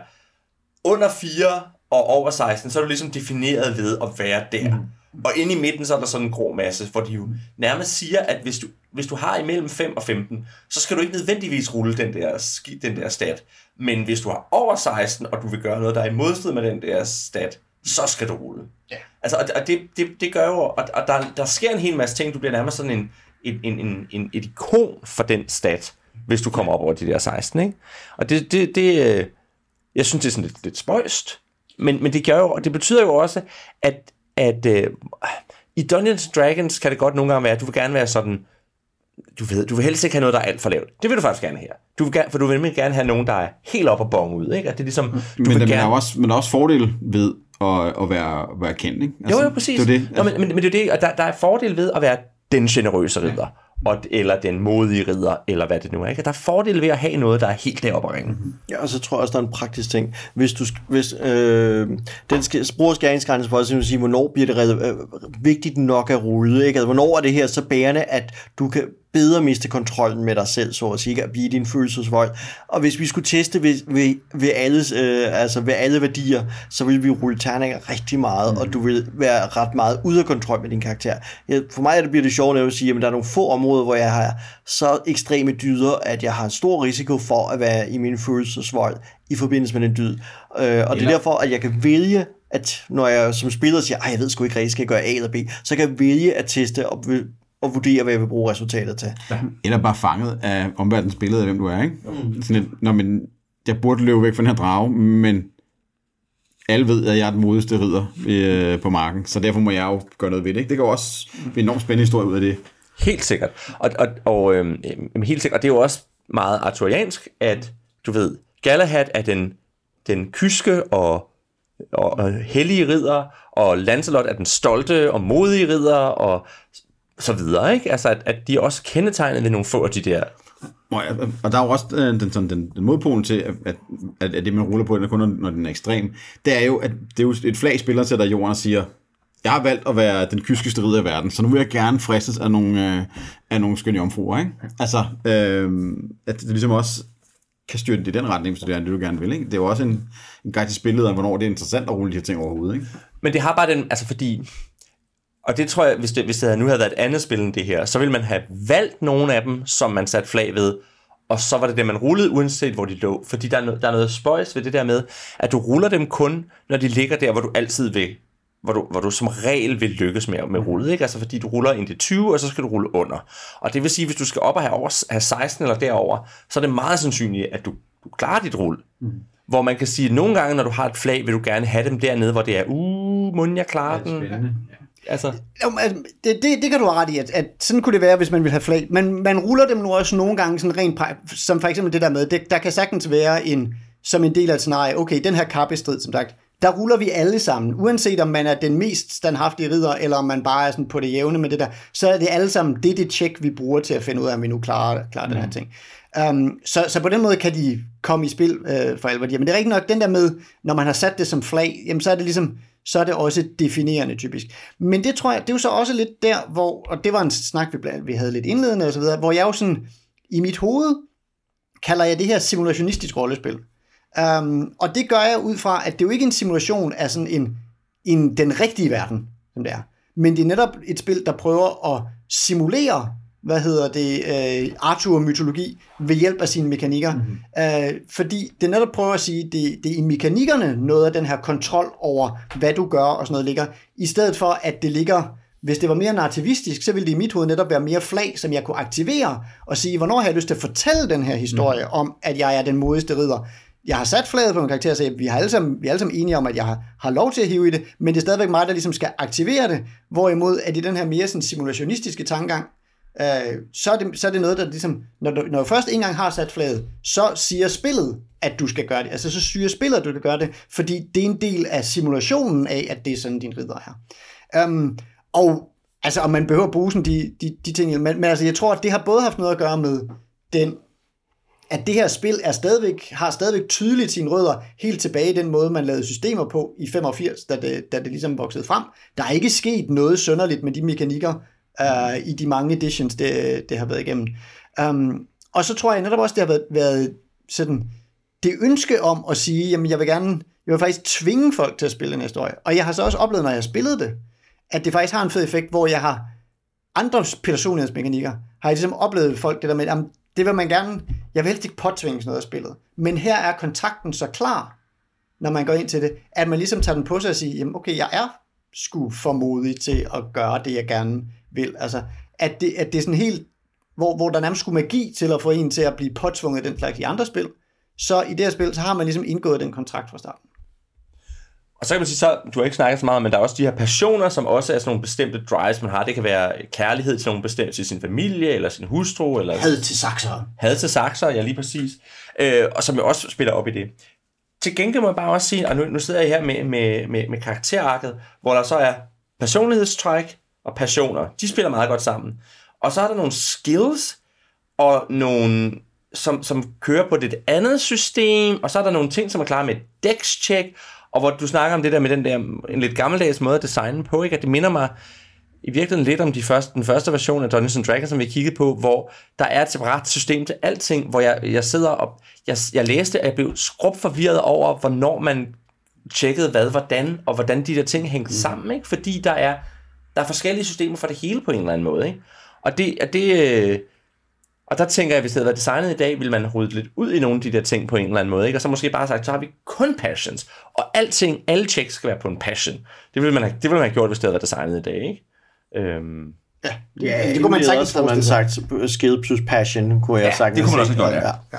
S3: under 4 og over 16, så er du ligesom defineret ved at være der. Mm. Og inde i midten, så er der sådan en grå masse, hvor de jo nærmest siger, at hvis du, hvis du har imellem 5 og 15, så skal du ikke nødvendigvis rulle den der, den der stat. Men hvis du har over 16, og du vil gøre noget, der er i modstrid med den der stat, så skal du rulle.
S4: Ja.
S3: Altså, og, og det, det, det gør jo, og, og der, der sker en hel masse ting, du bliver nærmest sådan en, en, en, en, en et ikon for den stat, hvis du kommer op over de der 16, ikke? Og det, det, det øh, jeg synes, det er sådan lidt, lidt spøjst, men, men det, gør jo, og det betyder jo også, at, at øh, i Dungeons Dragons kan det godt nogle gange være, at du vil gerne være sådan, du ved, du vil helst ikke have noget, der er alt for lavt. Det vil du faktisk gerne her. Du vil gerne, for du vil nemlig gerne have nogen, der er helt op og bong ud, ikke? At det er ligesom, du
S1: Men,
S3: vil
S1: der,
S3: gerne...
S1: er også, men der er også fordel ved at, at være, være kendt, ikke?
S3: Jo, jo, præcis.
S1: Det er det.
S3: Nå, men, men, men det er det, og der, der er fordel ved at være den generøse ridder og, eller den modige ridder, eller hvad det nu er. Ikke? Der er fordele ved at have noget, der er helt deroppe at ringe. Mm-hmm.
S2: Ja, og så tror jeg også, der er en praktisk ting. Hvis du, hvis, øh, den skal, bruger skæringsgrænsen for at sige, hvornår bliver det reddet, øh, vigtigt nok at rulle, ikke? Altså, hvornår er det her så bærende, at du kan bedre miste kontrollen med dig selv, så at sige, at blive din følelsesvold. Og hvis vi skulle teste ved, ved, ved, alles, øh, altså ved alle værdier, så ville vi rulle terninger rigtig meget, mm. og du vil være ret meget ude af kontrol med din karakter. For mig er det bliver det sjovt at sige, at der er nogle få områder, hvor jeg har så ekstreme dyder, at jeg har stor risiko for at være i min følelsesvold i forbindelse med den dyd. Øh, og det er derfor, at jeg kan vælge at når jeg som spiller siger, at jeg ved sgu ikke rigtig, skal jeg gøre A eller B, så kan jeg vælge at teste og og vurdere, hvad jeg vil bruge resultatet til. Ja.
S1: Eller bare fanget af omverdens billede af, hvem du er. Ikke? Mm. Sådan et, når man, jeg burde løbe væk fra den her drage, men alle ved, at jeg er den modigste ridder øh, på marken, så derfor må jeg jo gøre noget ved det. Ikke? Det jo også en enormt spændende historie ud af det.
S3: Helt sikkert. Og, og, og øh, helt sikkert. Og det er jo også meget arturiansk, at du ved, Galahad er den, den kyske og, og, og hellige ridder, og Lancelot er den stolte og modige ridder, og så videre, ikke? Altså, at, at de er også kendetegnet ved nogle få af de der...
S1: Og der er jo også øh, den, sådan, den, den modpolen til, at, at, at det, man ruller på, den, kun når, når den er ekstrem, det er jo, at det er jo et flag spiller sætter jorden og siger, jeg har valgt at være den kyskeste ridder i verden, så nu vil jeg gerne fristes af nogle, øh, af nogle skønne omfruer, ikke? Altså, øh, at det ligesom også kan styre det i den retning, hvis det er det, du gerne vil, ikke? Det er jo også en, en guide til spillet om, hvornår det er interessant at rulle de her ting overhovedet, ikke?
S3: Men det har bare den, altså fordi og det tror jeg, hvis det, hvis det nu havde været et andet spil end det her, så ville man have valgt nogle af dem, som man satte flag ved, og så var det det, man rullede, uanset hvor de lå. Fordi der er, noget, der er noget spøjs ved det der med, at du ruller dem kun, når de ligger der, hvor du altid vil hvor du, hvor du som regel vil lykkes med, med rullet, ikke? Altså fordi du ruller ind til 20, og så skal du rulle under. Og det vil sige, hvis du skal op og have, over, have 16 eller derover, så er det meget sandsynligt, at du, du klarer dit rull. Mm. Hvor man kan sige, at nogle gange, når du har et flag, vil du gerne have dem dernede, hvor det er, uh, må jeg klare den? Ja.
S4: Altså. Altså, det, det, det kan du have ret i, at, at sådan kunne det være, hvis man vil have flag. Men man ruller dem nu også nogle gange sådan rent, som for eksempel det der med, det, der kan sagtens være en, som en del af et scenarie, okay, den her kappestrid, som sagt, der ruller vi alle sammen, uanset om man er den mest standhaftige ridder, eller om man bare er sådan på det jævne med det der, så er det alle sammen, det det tjek, vi bruger til at finde ud af, om vi nu klarer, klarer mm. den her mm. ting. Um, så, så på den måde kan de komme i spil uh, for alvor. Men det er rigtig nok, den der med, når man har sat det som flag, jamen så er det ligesom, så er det også definerende typisk. Men det tror jeg, det er jo så også lidt der, hvor, og det var en snak, vi, vi havde lidt indledende og så videre, hvor jeg jo sådan, i mit hoved, kalder jeg det her simulationistisk rollespil. Um, og det gør jeg ud fra, at det jo ikke en simulation af sådan en, en den rigtige verden, som det er. Men det er netop et spil, der prøver at simulere hvad hedder det, uh, Arthur-mytologi ved hjælp af sine mekanikker. Mm-hmm. Uh, fordi det netop prøver at sige, det, det er i mekanikkerne noget af den her kontrol over, hvad du gør og sådan noget ligger, i stedet for at det ligger, hvis det var mere narrativistisk, så ville det i mit hoved netop være mere flag, som jeg kunne aktivere og sige, hvornår har jeg lyst til at fortælle den her historie mm. om, at jeg er den modigste ridder. Jeg har sat flaget på en karakter, så vi, har alle sammen, vi er alle sammen enige om, at jeg har, har lov til at hive i det, men det er stadigvæk mig, der ligesom skal aktivere det, hvorimod at i den her mere sådan simulationistiske tankegang, øh, så, er det, så er det noget, der ligesom, når du, når du først engang har sat flaget, så siger spillet, at du skal gøre det. Altså så syger spillet, at du skal gøre det, fordi det er en del af simulationen af, at det er sådan, din ridder er. Um, og altså, om man behøver at bruge sådan de, de, de ting, men, men altså, jeg tror, at det har både haft noget at gøre med den at det her spil er stadigvæk, har stadigvæk tydeligt sine rødder helt tilbage i den måde, man lavede systemer på i 85, da det, da det ligesom voksede frem. Der er ikke sket noget sønderligt med de mekanikker, uh, i de mange editions, det, det har været igennem. Um, og så tror jeg netop også, det har været, været sådan, det ønske om at sige, jamen jeg vil gerne, jeg vil faktisk tvinge folk til at spille næste historie. Og jeg har så også oplevet, når jeg har spillet det, at det faktisk har en fed effekt, hvor jeg har andre personlighedsmekanikker, har jeg ligesom oplevet folk det der med, jamen, det vil man gerne, jeg vil helst ikke påtvinge noget af spillet, men her er kontakten så klar, når man går ind til det, at man ligesom tager den på sig og siger, jamen okay, jeg er sgu for modig til at gøre det, jeg gerne vil. Altså, at det, at det er sådan helt, hvor, hvor der nærmest skulle magi til at få en til at blive påtvunget den slags i andre spil, så i det her spil, så har man ligesom indgået den kontrakt fra starten.
S3: Og så kan man sige, så, du har ikke snakket så meget, men der er også de her passioner, som også er sådan nogle bestemte drives, man har. Det kan være kærlighed til nogle bestemte, til sin familie, eller sin hustru. Eller
S4: had til sakser.
S3: Had til sakser, ja lige præcis. Øh, og som jo også spiller op i det. Til gengæld må jeg bare også sige, og nu, nu sidder jeg her med, med, med, med karakterarket, hvor der så er personlighedstræk, og passioner, de spiller meget godt sammen. Og så er der nogle skills, og nogle, som, som kører på det andet system, og så er der nogle ting, som er klar med et dex-check, og hvor du snakker om det der med den der en lidt gammeldags måde at designe på, ikke? at det minder mig i virkeligheden lidt om de første, den første version af Dungeons and Dragons, som vi kiggede på, hvor der er et separat system til alting, hvor jeg, jeg sidder og jeg, jeg læste, at jeg blev skrub forvirret over, hvornår man tjekkede hvad, hvordan, og hvordan de der ting hængte mm. sammen, ikke? fordi der er, der er forskellige systemer for det hele på en eller anden måde. Ikke? Og det, at det, øh, og der tænker jeg, hvis det havde været designet i dag, ville man rydde lidt ud i nogle af de der ting på en eller anden måde. Ikke? Og så måske bare sagt, så har vi kun passions. Og alting, alle checks skal være på en passion. Det ville man have, det ville man have gjort, hvis det havde været designet i dag. Ikke? Øhm,
S4: Ja, det,
S2: Ja,
S4: det, det kunne man sagtens
S2: havde man sagt skill plus passion, kunne jeg
S3: Ja,
S2: sagtens
S3: det kunne man også have gjort, ja.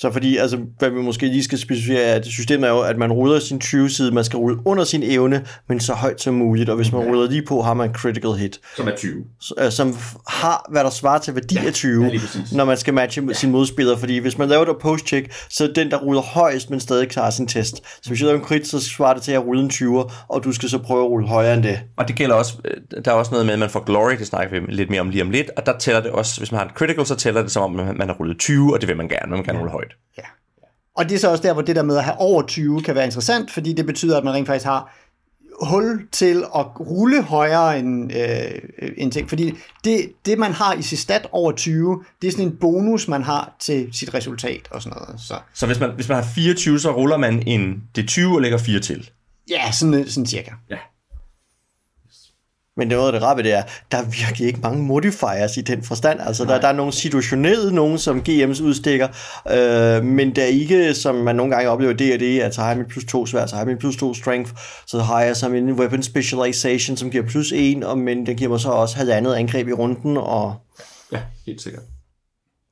S2: Så fordi, altså, hvad vi måske lige skal specificere, er, at systemet er jo, at man ruder sin 20-side, man skal rulle under sin evne, men så højt som muligt, og hvis man ruller lige på, har man en critical hit,
S3: som er 20.
S2: s- øh, som har, hvad der svarer til værdi af 20,
S3: ja, lige præcis.
S2: når man skal matche ja. sin modspiller, fordi hvis man laver et post-check, så er den, der ruller højst, men stadig klarer sin test. Så hvis jeg laver en crit, så svarer det til at rulle en 20'er, og du skal så prøve at rulle højere end det.
S3: Og det gælder også, øh, der er også noget med, at man får glory, det snakker vi lidt mere om lige om lidt, og der tæller det også, hvis man har en critical, så tæller det som om, man man har rullet 20, og det vil man gerne, man vil gerne rulle højt.
S4: Og det er så også der, hvor det der med at have over 20 kan være interessant, fordi det betyder, at man rent faktisk har hul til at rulle højere end, øh, end ting. Fordi det, det, man har i sit stat over 20, det er sådan en bonus, man har til sit resultat og sådan noget. Så
S3: Så hvis man, hvis man har 24, så ruller man en D20 og lægger 4 til.
S4: ja, sådan, sådan cirka.
S3: Ja.
S2: Men det noget af det rappe, det er, der er virkelig ikke mange modifiers i den forstand. Altså, der, der er nogle situationelle, nogle som GM's udstikker, øh, men der er ikke, som man nogle gange oplever, det er det, at så har jeg mit plus 2 svær, så har jeg mit plus 2 strength, så har jeg som en weapon specialization, som giver plus 1, og, men den giver mig så også halvandet angreb i runden, og
S3: Ja, helt sikkert.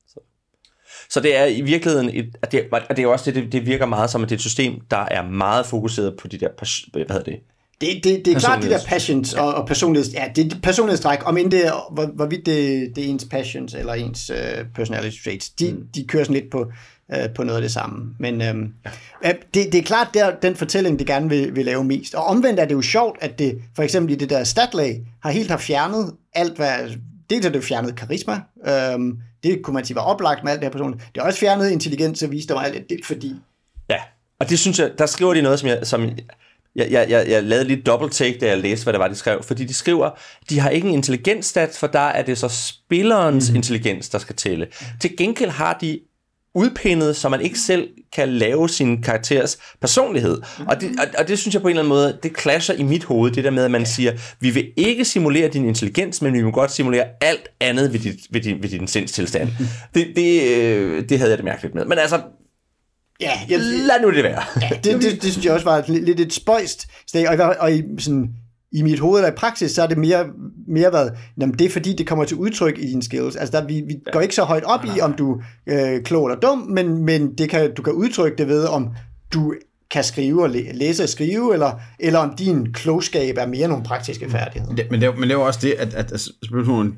S3: Så, så det er i virkeligheden, et, at det, og det er også det, det, virker meget som, at det er et system, der er meget fokuseret på de der, hvad hedder det,
S4: Det, det, det er klart de der passions og, og personligheds... Ja, det er personlighedstræk, om end det er, hvor, hvorvidt det, det er ens passions eller ens uh, personality traits. De, mm. de kører sådan lidt på, uh, på noget af det samme. Men øhm, ja. det, det er klart, der den fortælling, de gerne vil, vil lave mest. Og omvendt er det jo sjovt, at det for eksempel i det der statlag har helt har fjernet alt, hvad... Dels er det fjernet karisma. Øhm, det kunne man sige var oplagt med alt det her person. Det er også fjernet intelligens og visdom og alt det, det er fordi...
S3: Ja, og det synes jeg, der skriver de noget, som jeg, som jeg, jeg, jeg, jeg lavede lidt double take, da jeg læste, hvad det var, de skrev. Fordi de skriver, de har ikke en intelligensstat, for der er det så spillerens mm. intelligens, der skal tælle. Til gengæld har de udpindet, så man ikke selv kan lave sin karakteres personlighed. Og det, og, og det synes jeg på en eller anden måde, det clasher i mit hoved, det der med, at man siger, vi vil ikke simulere din intelligens, men vi vil godt simulere alt andet ved, dit, ved, din, ved din sindstilstand. Det, det, øh, det havde jeg det mærkeligt med. Men altså,
S4: Ja, jeg,
S3: lad nu det være.
S4: Ja, [laughs] det, det, det synes jeg også var lidt et spøjst steg, og, i- og i, sådan, i mit hoved eller i praksis, så er det mere, mere været, jamen det er fordi, det kommer til udtryk i dine skills. Altså der, vi, vi ja. går ikke så højt op i, om du er øh, klog eller dum, men, men det kan, du kan udtrykke det ved, om du kan skrive og læ- læse og skrive, eller, eller om din klogskab er mere nogle praktiske færdigheder.
S1: Det, men, det, men det er jo også det, at, at, at spilpersonen,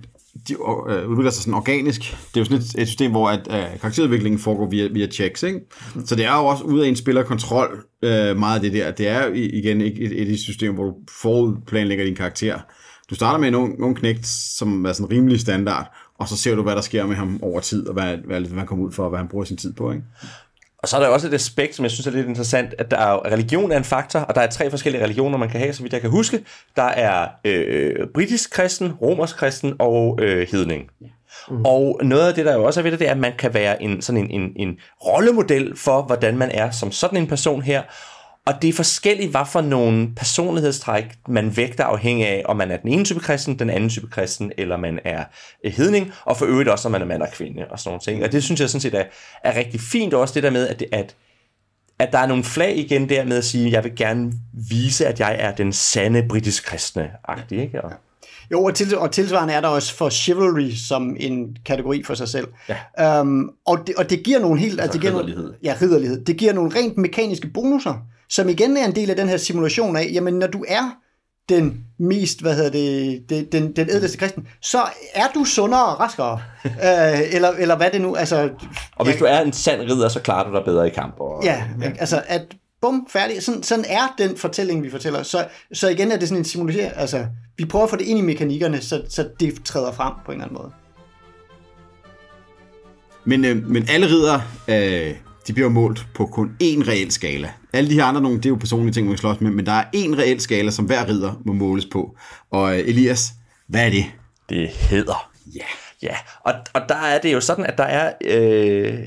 S1: de øh, udvikler sig sådan organisk. Det er jo sådan et, et system, hvor at, øh, karakterudviklingen foregår via, via checks, ikke? Så det er jo også ud af en spillerkontrol, øh, meget af det der. Det er jo igen ikke et, et, et system, hvor du forudplanlægger din karakter. Du starter med en ung, ung knægt, som er sådan rimelig standard, og så ser du, hvad der sker med ham over tid, og hvad, hvad, hvad han kommer ud for, og hvad han bruger sin tid på, ikke?
S3: Og så er der også et aspekt, som jeg synes er lidt interessant, at der er religion er en faktor, og der er tre forskellige religioner, man kan have, så vidt jeg kan huske. Der er øh, britisk kristen, romersk kristen og øh, hedning. Mm. Og noget af det, der jo også er ved det, det er, at man kan være en, sådan en, en, en rollemodel for, hvordan man er som sådan en person her. Og det er forskelligt, hvad for nogle personlighedstræk, man vægter afhængig af, om man er den ene type kristen, den anden type kristen, eller man er øh, hedning, og for øvrigt også, om man er mand og kvinde, og sådan nogle ting. Og det synes jeg sådan set er, er rigtig fint, også det der med, at, det, at at der er nogle flag igen der med at sige, at jeg vil gerne vise, at jeg er den sande britisk kristne agtig ikke? Og,
S4: Jo, og, til, og tilsvarende er der også for chivalry som en kategori for sig selv. Ja. Um, og, det, og det giver nogle helt... Altså, det giver
S3: ridderlighed.
S4: Nogle, ja, ridderlighed. Det giver nogle rent mekaniske bonusser, som igen er en del af den her simulation af, jamen når du er den mest, hvad hedder det, det den, den ædleste kristen, så er du sundere og raskere. uh, [laughs] eller, eller hvad det nu, altså...
S3: og hvis du er en sand ridder, så klarer du dig bedre i kamp. Og,
S4: Ja, altså at bum, færdig. Sådan, sådan er den fortælling, vi fortæller. Så, så igen er det sådan en simulering, altså, vi prøver at få det ind i mekanikkerne, så, så det træder frem på en eller anden måde.
S1: Men, øh, men alle ridder, øh, de bliver målt på kun én reel skala. Alle de her andre nogle, det er jo personlige ting, man slås med, men der er én reel skala, som hver ridder må måles på. Og øh, Elias, hvad er det?
S3: Det hedder.
S1: Ja.
S3: Ja, og, og der er det jo sådan, at der er øh,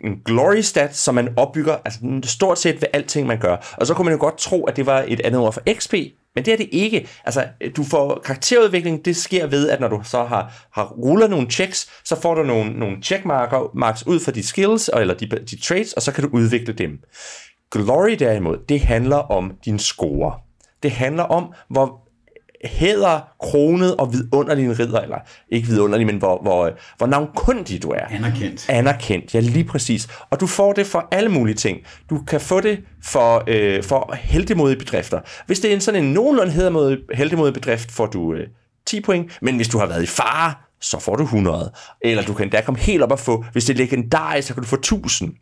S3: en glory stat, som man opbygger altså stort set ved alting, man gør. Og så kunne man jo godt tro, at det var et andet ord for XP, men det er det ikke. Altså, øh, du får karakterudvikling, det sker ved, at når du så har, har ruller nogle checks, så får du nogle, nogle checkmarker marks ud for de skills, eller de, de traits, og så kan du udvikle dem. Glory derimod, det handler om din score. Det handler om, hvor hæder, kronet og vidunderlig en ridder, eller ikke vidunderlig, men hvor, hvor, hvor navnkundig du er.
S1: Anerkendt.
S3: Anerkendt, ja lige præcis. Og du får det for alle mulige ting. Du kan få det for, øh, for heldemodige bedrifter. Hvis det er en sådan en nogenlunde heldemodig bedrift, får du øh, 10 point, men hvis du har været i fare, så får du 100. Eller du kan da komme helt op og få, hvis det er legendarisk, så kan du få 1000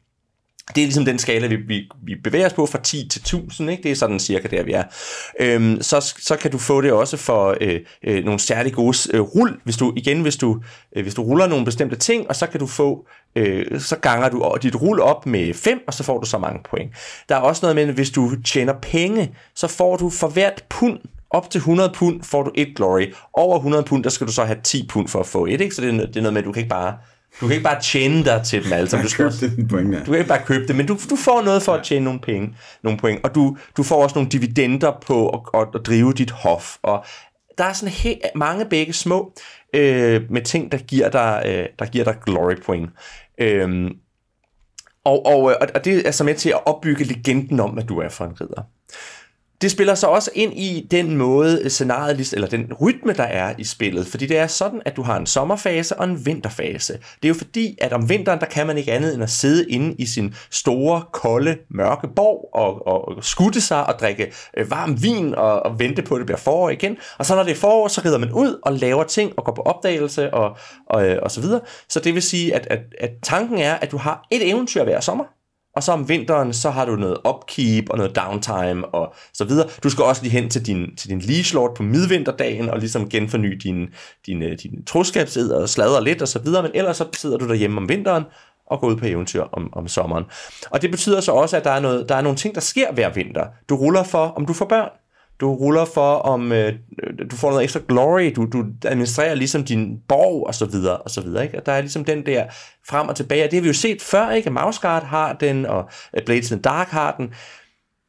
S3: det er ligesom den skala, vi, vi, vi bevæger os på fra 10 til 1000, ikke? det er sådan cirka der, vi er. Øhm, så, så kan du få det også for øh, øh, nogle særlig gode øh, rull, hvis du igen, hvis du, øh, hvis du ruller nogle bestemte ting, og så kan du få, øh, så ganger du dit rull op med 5, og så får du så mange point. Der er også noget med, at hvis du tjener penge, så får du for hvert pund, op til 100 pund får du et glory. Over 100 pund, der skal du så have 10 pund for at få et, ikke? Så det er, det er noget med, at du kan ikke bare du kan ikke bare tjene dig til dem alle sammen. Du, skal også,
S1: point, ja.
S3: du kan ikke bare købe det, men du, du får noget for at tjene nogle penge, nogle point, og du, du får også nogle dividender på at, at, at drive dit hof. Og der er sådan helt mange begge små øh, med ting, der giver dig, øh, der giver dig glory point. Øhm, og, og, og det er så med til at opbygge legenden om, hvad du er for en ridder. Det spiller så også ind i den måde øh, scenariet, eller den rytme, der er i spillet, fordi det er sådan, at du har en sommerfase og en vinterfase. Det er jo fordi, at om vinteren, der kan man ikke andet end at sidde inde i sin store, kolde, mørke borg og, og skutte sig og drikke øh, varm vin og, og vente på, at det bliver forår igen. Og så når det er forår, så rider man ud og laver ting og går på opdagelse og, og, øh, og så videre. Så det vil sige, at, at, at tanken er, at du har et eventyr hver sommer, og så om vinteren, så har du noget upkeep og noget downtime og så videre. Du skal også lige hen til din, til din leash lord på midvinterdagen og ligesom genforny din, din, øh, din troskabsed og sladre lidt og så videre. Men ellers så sidder du derhjemme om vinteren og går ud på eventyr om, om sommeren. Og det betyder så også, at der er, noget, der er nogle ting, der sker hver vinter. Du ruller for, om du får børn. Du ruller for, om øh, du får noget ekstra glory, du, du administrerer ligesom din borg, og så videre, og så videre, ikke? Og der er ligesom den der frem og tilbage, og det har vi jo set før, ikke? Mouseguard har den, og øh, Blades in the Dark har den,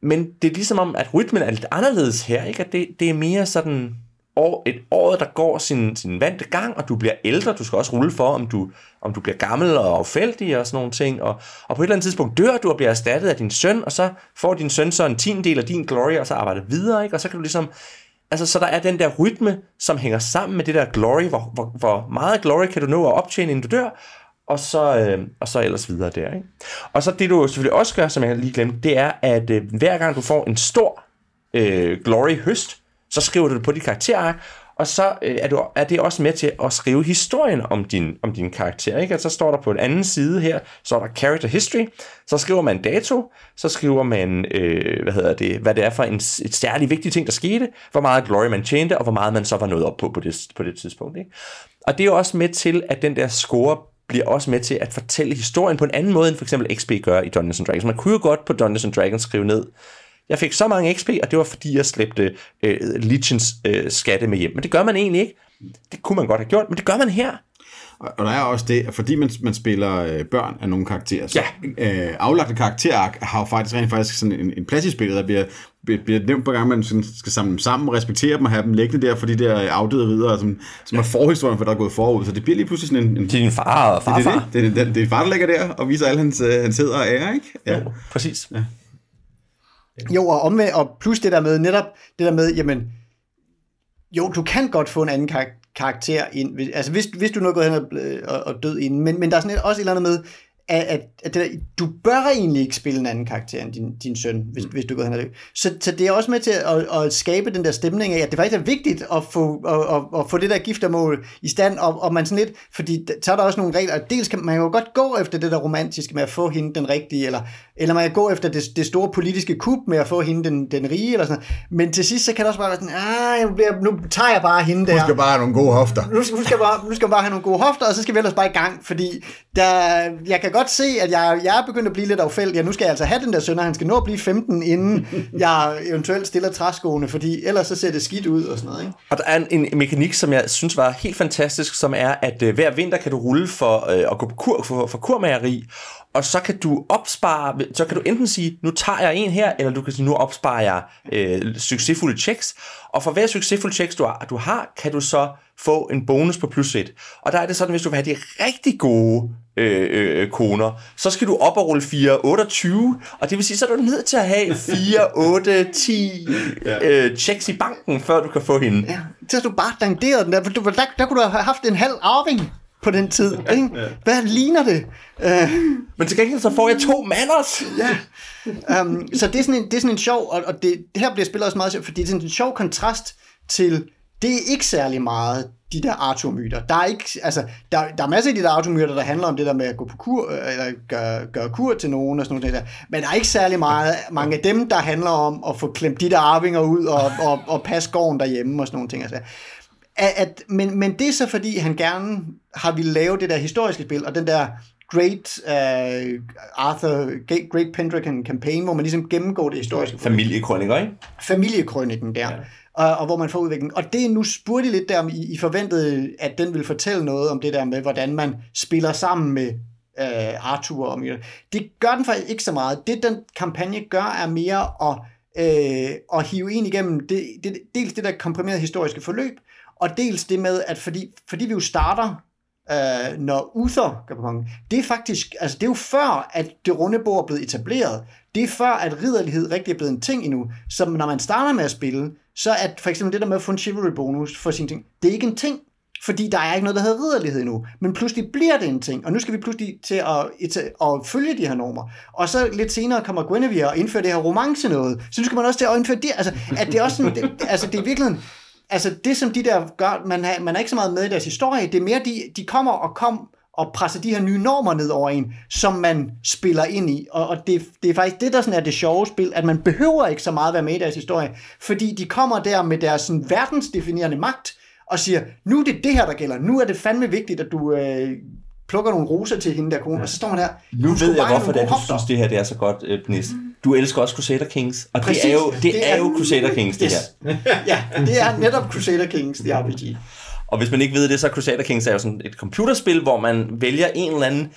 S3: men det er ligesom om, at rytmen er lidt anderledes her, ikke? At det, det er mere sådan, år, et år, der går sin, sin vante gang, og du bliver ældre. Du skal også rulle for, om du, om du bliver gammel og affældig og sådan nogle ting. Og, og på et eller andet tidspunkt dør du og bliver erstattet af din søn, og så får din søn så en tiendel af din glory, og så arbejder videre, ikke? Og så kan du ligesom... Altså, så der er den der rytme, som hænger sammen med det der glory. Hvor, hvor, hvor meget glory kan du nå at optjene, inden du dør? og så, øh, og så ellers videre der. Ikke? Og så det du selvfølgelig også gør, som jeg lige glemte, det er, at øh, hver gang du får en stor øh, glory høst, så skriver du det på dit karakterark, og så øh, er, du, er det også med til at skrive historien om din, om din karakter. Ikke? Og så står der på en anden side her, så er der character history, så skriver man dato, så skriver man, øh, hvad hedder det, hvad det er for en et særligt vigtig ting, der skete, hvor meget glory man tjente, og hvor meget man så var nået op på på det, på det tidspunkt. Ikke? Og det er jo også med til, at den der score bliver også med til at fortælle historien på en anden måde, end for eksempel XP gør i Dungeons Dragons. Man kunne jo godt på Dungeons Dragons skrive ned, jeg fik så mange XP, og det var fordi, jeg slæbte øh, Legions øh, skatte med hjem. Men det gør man egentlig ikke. Det kunne man godt have gjort, men det gør man her.
S1: Og der er også det, at fordi man, man spiller øh, børn af nogle karakterer, så
S3: ja.
S1: øh, aflagte karakterark har jo faktisk rent faktisk sådan en, en plads i spillet, der bliver, bliver nævnt på gang, man sådan skal samle dem sammen, respektere dem og have dem liggende der for de der afdøde ridere, som, som er forhistorien for, der er gået forud. Så det bliver lige pludselig sådan en... en
S3: det er din far og farfar.
S1: Det er det. Det, det, det er far, der ligger der og viser alle hans, øh, hans heder og ære, ikke?
S3: Ja. Jo, præcis. Ja.
S4: Jo, og, omvæ- og plus det der med, netop det der med, jamen, jo, du kan godt få en anden kar- karakter ind, altså hvis, hvis du nu er gået hen og, øh, og, og død inden, men, men der er sådan et, også et eller andet med, at, at, at det, du bør egentlig ikke spille en anden karakter end din, din søn, hvis, mm. hvis du går hen og det. Så, så det er også med til at, at skabe den der stemning af, at det faktisk er vigtigt at få, at, at, at få det der giftermål i stand, og, og man sådan lidt, fordi så er der også nogle regler, dels kan man jo godt gå efter det der romantiske med at få hende den rigtige, eller, eller man kan gå efter det, det store politiske kup med at få hende den, den rige, eller sådan men til sidst, så kan det også bare være sådan, ah, nu tager jeg bare hende der.
S1: Du skal bare have nogle gode hofter.
S4: Nu, nu, skal bare, nu skal bare have nogle gode hofter, og så skal vi ellers bare i gang, fordi der, jeg kan godt se, at jeg, jeg er begyndt at blive lidt affældt. ja, nu skal jeg altså have den der søn, og han skal nå at blive 15, inden jeg eventuelt stiller træskoene, fordi ellers så ser det skidt ud og sådan noget. Ikke?
S3: Og der er en, en mekanik, som jeg synes var helt fantastisk, som er, at øh, hver vinter kan du rulle for øh, at gå på kur, for, for kurmageri, og så kan du opspare, så kan du enten sige, nu tager jeg en her, eller du kan sige, nu opsparer jeg øh, succesfulde checks, og for hver succesfulde checks, du har, du har, kan du så få en bonus på plus 1. Og der er det sådan, hvis du vil have de rigtig gode øh, øh, koner, så skal du op og rulle 4, 28, og det vil sige, så er du nødt til at have 4, 8, 10 øh, checks i banken, før du kan få hende.
S4: Ja, så du bare danderet den der, der, der, der kunne du have haft en halv arving på den tid. Ikke? Hvad ligner det? Uh,
S3: Men til gengæld så får jeg to manners.
S4: ja. Um, så det er sådan en, det er sådan en sjov, og, og det, det her bliver spillet også meget sjovt, fordi det er sådan en sjov kontrast til, det er ikke særlig meget de der Arthur-myter. Der er, ikke, altså, der, der er masser af de der Arthur-myter, der handler om det der med at gå på kur, eller gøre, gøre kur til nogen og sådan noget der. Men der er ikke særlig meget, mange af dem, der handler om at få klemt de der arvinger ud og, og, og passe gården derhjemme og sådan nogle ting. Altså. At, at, men, men det er så fordi, han gerne har ville lave det der historiske spil, og den der Great uh, Arthur, Great Pendragon campaign, hvor man ligesom gennemgår det historiske.
S3: Familiekrøniker, ikke?
S4: Familiekrøniken der. Ja. Og, og hvor man får udvikling. Og det er nu spurgte lidt der, om I, I forventede, at den vil fortælle noget om det der med, hvordan man spiller sammen med øh, Arthur og Mira. Det gør den faktisk ikke så meget. Det den kampagne gør, er mere at, øh, at hive ind igennem det, det, dels det der komprimerede historiske forløb, og dels det med, at fordi, fordi vi jo starter, øh, når Uther går på kongen, det er faktisk, altså det er jo før, at det runde bord er blevet etableret. Det er før, at ridderlighed rigtig er blevet en ting endnu. Så når man starter med at spille, så at for eksempel det der med at få en chivalry bonus for sin ting, det er ikke en ting. Fordi der er ikke noget, der hedder ridderlighed endnu. Men pludselig bliver det en ting, og nu skal vi pludselig til at, at følge de her normer. Og så lidt senere kommer Guinevere og indfører det her romance noget. Så nu skal man også til at indføre det. Altså, at det er også sådan, det, altså det er virkelig altså det, som de der gør, man, har, man er ikke så meget med i deres historie, det er mere, de, de kommer og kommer og presser de her nye normer ned over en, som man spiller ind i. Og, og det, det er faktisk det, der sådan er det sjove spil, at man behøver ikke så meget være med i deres historie, fordi de kommer der med deres sådan, verdensdefinerende magt, og siger, nu er det det her, der gælder. Nu er det fandme vigtigt, at du øh, plukker nogle roser til hende der kone, ja. og så står man der.
S3: Nu ved jeg, hvorfor det du synes, det her det er så godt, øh, Nis. Du elsker også Crusader Kings, og Præcis, det er jo, det, det er, er jo Crusader Kings, det yes. her. [laughs]
S4: ja, det er netop Crusader Kings, det RPG.
S3: Og hvis man ikke ved det, så Crusader Kings er jo sådan et computerspil, hvor man vælger en eller anden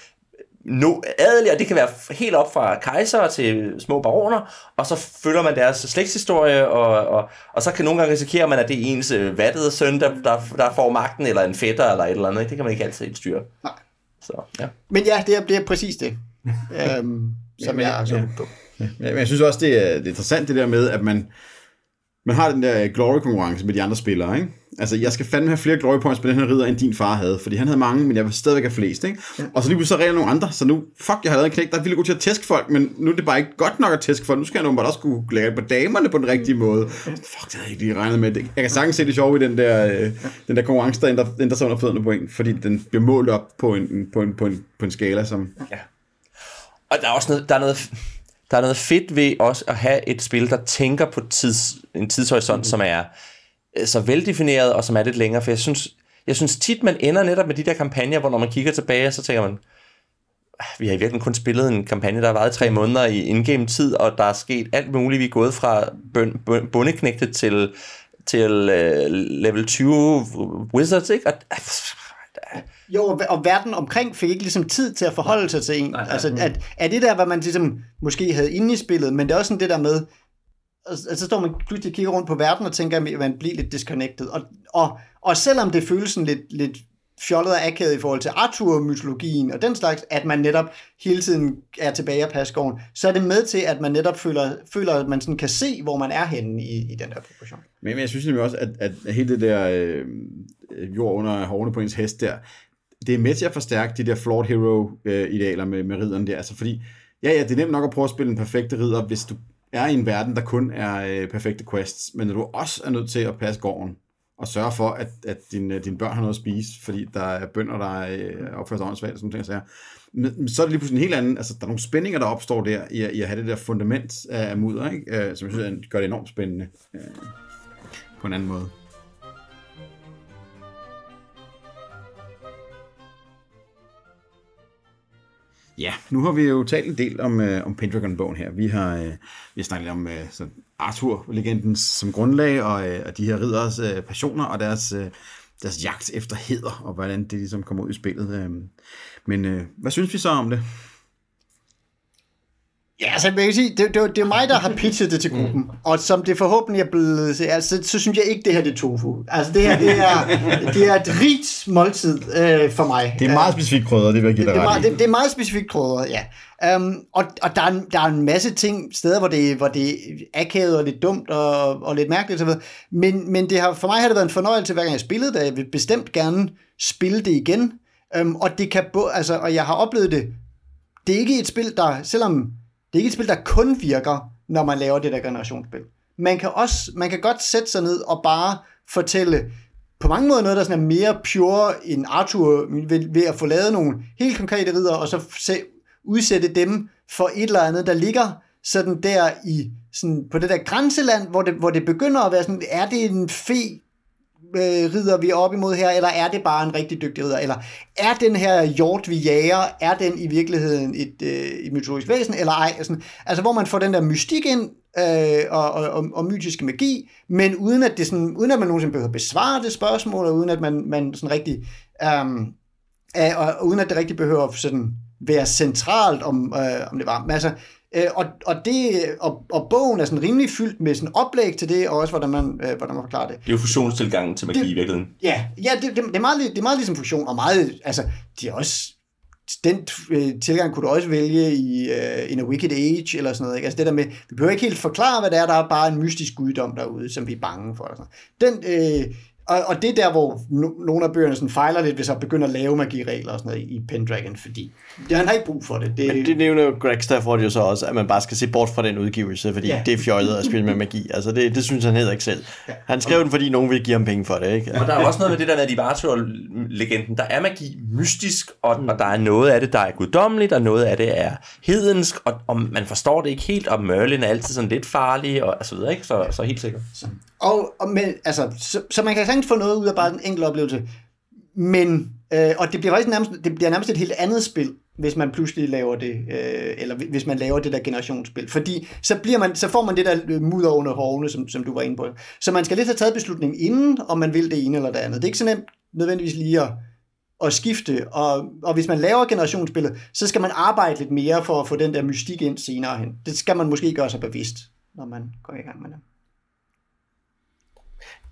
S3: no, adelig, og det kan være helt op fra kejser til små baroner, og så følger man deres slægtshistorie, og, og, og så kan nogle gange risikere man, at det er ens øh, vattede søn, der, der, der får magten, eller en fætter, eller et eller andet. Det kan man ikke altid styre. Nej.
S4: Så, ja. Men ja, det er, det er præcis det, [laughs] øhm, som ja, jeg, jeg,
S1: ja. ja. Men jeg synes også, det er, det er interessant det der med, at man, man har den der glory-konkurrence med de andre spillere, ikke? Altså, jeg skal fandme have flere glory points på den her ridder, end din far havde, fordi han havde mange, men jeg vil stadigvæk have flest, ikke? Ja. Og så lige pludselig så regler nogle andre, så nu, fuck, jeg har lavet en knæk, der er vildt god til at tæske folk, men nu er det bare ikke godt nok at tæske folk, nu skal jeg bare også kunne lægge på damerne på den rigtige måde. Fuck, det havde jeg ikke lige regnet med. Jeg kan sagtens se det sjove i den der, øh, den der konkurrence, der ændrer, ændrer sig under fødderne på en, fordi den bliver målt op på en, på en, på en, på en skala, som... Ja.
S3: Og der er også noget, der er noget, der er noget fedt ved også at have et spil, der tænker på tids, en tidshorisont, mm. som er Øh, så veldefineret, og som er lidt længere, for jeg synes, jeg synes tit, man ender netop med de der kampagner, hvor når man kigger tilbage, så tænker man, ah, vi har i virkeligheden kun spillet en kampagne, der har varet tre måneder i indgame tid, og der er sket alt muligt. Vi er gået fra bundeknægtet til, til uh, level 20 wizards, ikke? Og,
S4: jo, og verden omkring fik ikke ligesom tid til at forholde sig til en. Nej, nej, altså, at, er det der, hvad man ligesom måske havde inde i spillet, men det er også sådan det der med, og så står man pludselig kigger rundt på verden og tænker, at man bliver lidt disconnected. Og, og, og selvom det føles sådan lidt, lidt fjollet og akavet i forhold til Arthur-mytologien og den slags, at man netop hele tiden er tilbage af Pasgården, så er det med til, at man netop føler, føler at man sådan kan se, hvor man er henne i, i den der proportion.
S1: Men, men jeg synes nemlig også, at, at hele det der øh, jord under hårene på ens hest der, det er med til at forstærke de der flawed hero-idealer øh, med, med ridderen der. Altså fordi, ja, ja, det er nemt nok at prøve at spille en perfekte ridder, hvis du er i en verden, der kun er øh, perfekte quests, men når du også er nødt til at passe gården, og sørge for, at, at øh, dine, din børn har noget at spise, fordi der er bønder, der er opfører sig åndssvagt, og sådan ting, så, men, så er det lige pludselig en helt anden, altså der er nogle spændinger, der opstår der, i, i at have det der fundament af, mudder, ikke? Øh, som jeg synes gør det enormt spændende på en anden måde. Ja, nu har vi jo talt en del om, øh, om Pendragon-bogen her. Vi har, øh, vi har snakket lidt om øh, sådan Arthur-legenden som grundlag, og, øh, og de her ridderes øh, passioner, og deres, øh, deres jagt efter heder, og hvordan det ligesom kommer ud i spillet. Øh. Men øh, hvad synes vi så om det?
S4: Ja, altså man kan sige, det, det, det er mig, der har pitchet det til gruppen, mm. og som det forhåbentlig er blevet, altså, så synes jeg ikke, det her det er tofu. Altså det her, det er, det er et rigt måltid øh, for mig.
S1: Det er meget specifikt krydder, det vil jeg give dig
S4: det, det, er
S1: ret
S4: meget, det, det er meget specifikt krydder, ja. Um, og og der, er, en- der er en masse ting, steder, hvor det, hvor det er akavet og lidt dumt og, og lidt mærkeligt, og men, men det har, for mig har det været en fornøjelse, hver gang jeg spillede det, jeg vil bestemt gerne spille det igen, um, og det kan bo, altså, og jeg har oplevet det, det er ikke et spil, der, selvom det er ikke et spil, der kun virker, når man laver det der generationsspil. Man kan også, man kan godt sætte sig ned og bare fortælle, på mange måder noget, der sådan er mere pure end Arthur, ved, ved at få lavet nogle helt konkrete ridder, og så se, udsætte dem for et eller andet, der ligger sådan der i, sådan på det der grænseland, hvor det, hvor det begynder at være sådan, er det en fe øh, ridder, vi er imod her, eller er det bare en rigtig dygtig ridder? Eller er den her hjort, vi jager, er den i virkeligheden et, øh, et mytologisk væsen, eller ej? Altså, sådan, altså, hvor man får den der mystik ind, øh, og, og, og, og mytiske magi, men uden at, det sådan, uden at man nogensinde behøver besvare det spørgsmål, og uden at man, man sådan rigtig... Øh, og, og uden at det rigtig behøver sådan være centralt, om, øh, om det var. Men altså, øh, og, og, det, og, og bogen er sådan rimelig fyldt med sådan oplæg til det, og også hvordan man, øh, hvordan man forklarer det.
S3: Det er jo fusionstilgangen til magi
S4: Det-
S3: i virkeligheden.
S4: Ja, ja det, det, det, er meget, det er meget ligesom funktion, og meget, altså, de er også, den øh, tilgang kunne du også vælge i uh, In a Wicked Age, eller sådan noget, ikke? Altså det der med, vi behøver ikke helt forklare, hvad det er, der er bare en mystisk guddom derude, som vi er bange for. Og sådan noget. Den, øh, og, og det er der, hvor no, nogle af bøgerne sådan fejler lidt, hvis jeg begynder at lave magiregler og sådan noget i Pendragon, fordi ja, han har ikke brug for det. det,
S2: Men det nævner jo Greg Stafford jo så også, at man bare skal se bort fra den udgivelse, fordi
S4: Ja.
S2: ja. det er fjollet at spille med magi. Altså det, det synes han heller ikke selv. Han skrev den, fordi nogen vil give ham penge for det, ikke?
S3: Og der er også noget med det der med, at i Arthur-legenden, der er magi mystisk, og, mm. og der er noget af det, der er guddommeligt, og noget af det er hedensk, og, og man forstår det ikke helt, og Merlin er altid sådan lidt farlig, og, og så videre, ikke? Så, så helt sikkert.
S4: Og, og men, altså, så, så man kan sagtens få noget ud af bare en enkelt oplevelse. Men, øh, og det bliver faktisk nærmest, det bliver nærmest et helt andet spil, hvis man pludselig laver det, øh, eller hvis man laver det der generationsspil. Fordi så, bliver man, så får man det der mudder under hårene, som, som du var inde på. Så man skal lidt have taget beslutningen inden, om man vil det ene eller det andet. Det er ikke så nemt nødvendigvis lige at, at skifte, og, og hvis man laver generationsspillet, så skal man arbejde lidt mere for at få den der mystik ind senere hen. Det skal man måske gøre sig bevidst, når man går i gang med det.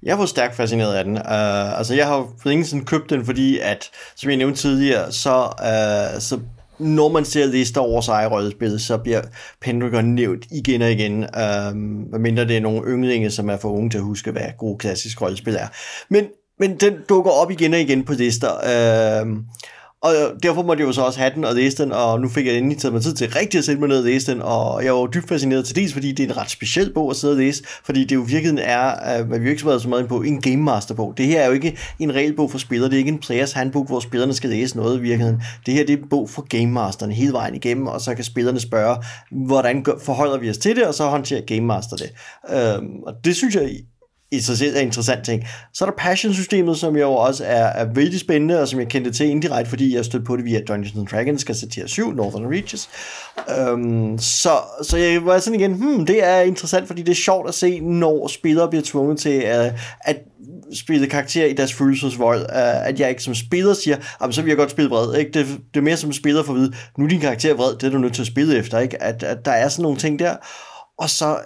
S2: Jeg var stærkt fascineret af den. Uh, altså, jeg har jo for ingen sådan købt den, fordi at, som jeg nævnte tidligere, så, uh, så når man ser lister over sig rollespil, så bliver Pendragon nævnt igen og igen, uh, medmindre det er nogle ynglinge, som er for unge til at huske, hvad god klassisk rollespil er. Men, men den dukker op igen og igen på lister. Uh, og derfor måtte jeg jo så også have den og læse den, og nu fik jeg endelig taget mig tid til rigtig at sætte mig ned og læse den, og jeg var dybt fascineret til dels, fordi det er en ret speciel bog at sidde og læse, fordi det jo virkelig virkeligheden er, øh, hvad vi jo ikke så meget så meget ind på, en Game Master bog. Det her er jo ikke en regelbog for spillere, det er ikke en players handbook, hvor spillerne skal læse noget i virkeligheden. Det her det er en bog for Game Masteren hele vejen igennem, og så kan spillerne spørge, hvordan forholder vi os til det, og så håndterer Game Master det. Øhm, og det synes jeg i sig selv er en interessant ting. Så er der Passion-systemet, som jo også er, er vældig spændende, og som jeg kendte til indirekte, fordi jeg stødte på det via Dungeons and Dragons, skal til 7, Northern Reaches. Um, så, så jeg var sådan igen, hmm, det er interessant, fordi det er sjovt at se, når spillere bliver tvunget til at, at spille karakter i deres følelsesvold, uh, at jeg ikke som spiller siger, så vil jeg godt spille vred. Ikke? Det, det er mere som spiller for at vide, nu er din karakter vred, det er du nødt til at spille efter. Ikke? At, at der er sådan nogle ting der. Og så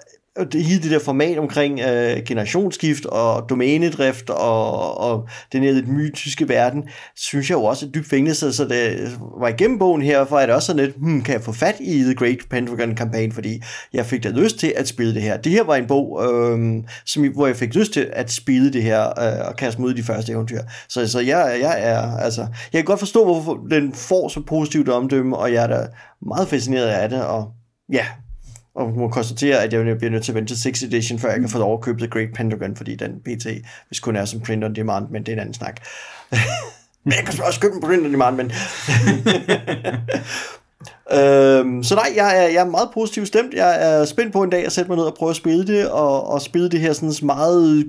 S2: det, hele det der format omkring øh, generationsskift og domænedrift og, og den her lidt mytiske verden, synes jeg jo også er dybt fængende, så, så det øh, var igennem bogen her, for at det også sådan lidt, hmm, kan jeg få fat i The Great Pentagon Campaign, fordi jeg fik da lyst til at spille det her. Det her var en bog, øh, som, hvor jeg fik lyst til at spille det her øh, og kaste mod de første eventyr. Så, så jeg, jeg er, altså, jeg kan godt forstå, hvorfor den får så positivt omdømme, og jeg er da meget fascineret af det, og ja, og må konstatere, at jeg bliver nødt til at vente til 6 edition, før jeg kan få lov at købe The Great Pentagon, fordi den PT, hvis kun er som print on demand, men det er en anden snak. [laughs] men jeg kan også købe en print on demand, men... [laughs] øhm, så nej, jeg er, jeg er meget positivt stemt. Jeg er spændt på en dag at sætte mig ned og prøve at spille det, og, og spille det her sådan meget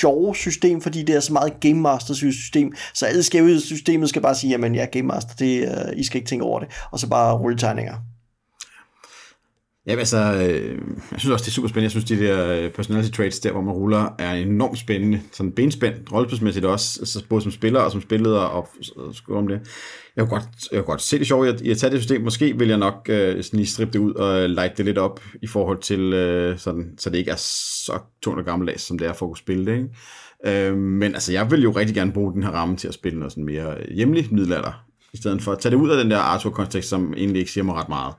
S2: sjove system, fordi det er så meget Game Master system, så alle skæve systemet skal bare sige, jamen jeg er Game Master, det, uh, I skal ikke tænke over det, og så bare rulle tegninger.
S1: Ja, altså, øh, jeg synes også, det er super spændende. Jeg synes, de der øh, personality traits der, hvor man ruller, er enormt spændende. Sådan benspændt, rollespilsmæssigt også, altså både som spiller og som spilleder og, og om det. Jeg kunne godt, jeg kunne godt se det sjovt i at, tage det system. Måske vil jeg nok øh, sådan lige strippe det ud og light det lidt op i forhold til, øh, sådan, så det ikke er så tungt og gammeldags, som det er for at kunne spille det. Ikke? Øh, men altså, jeg vil jo rigtig gerne bruge den her ramme til at spille noget sådan mere hjemligt middelalder, i stedet for at tage det ud af den der Arthur-kontekst, som egentlig ikke siger mig ret meget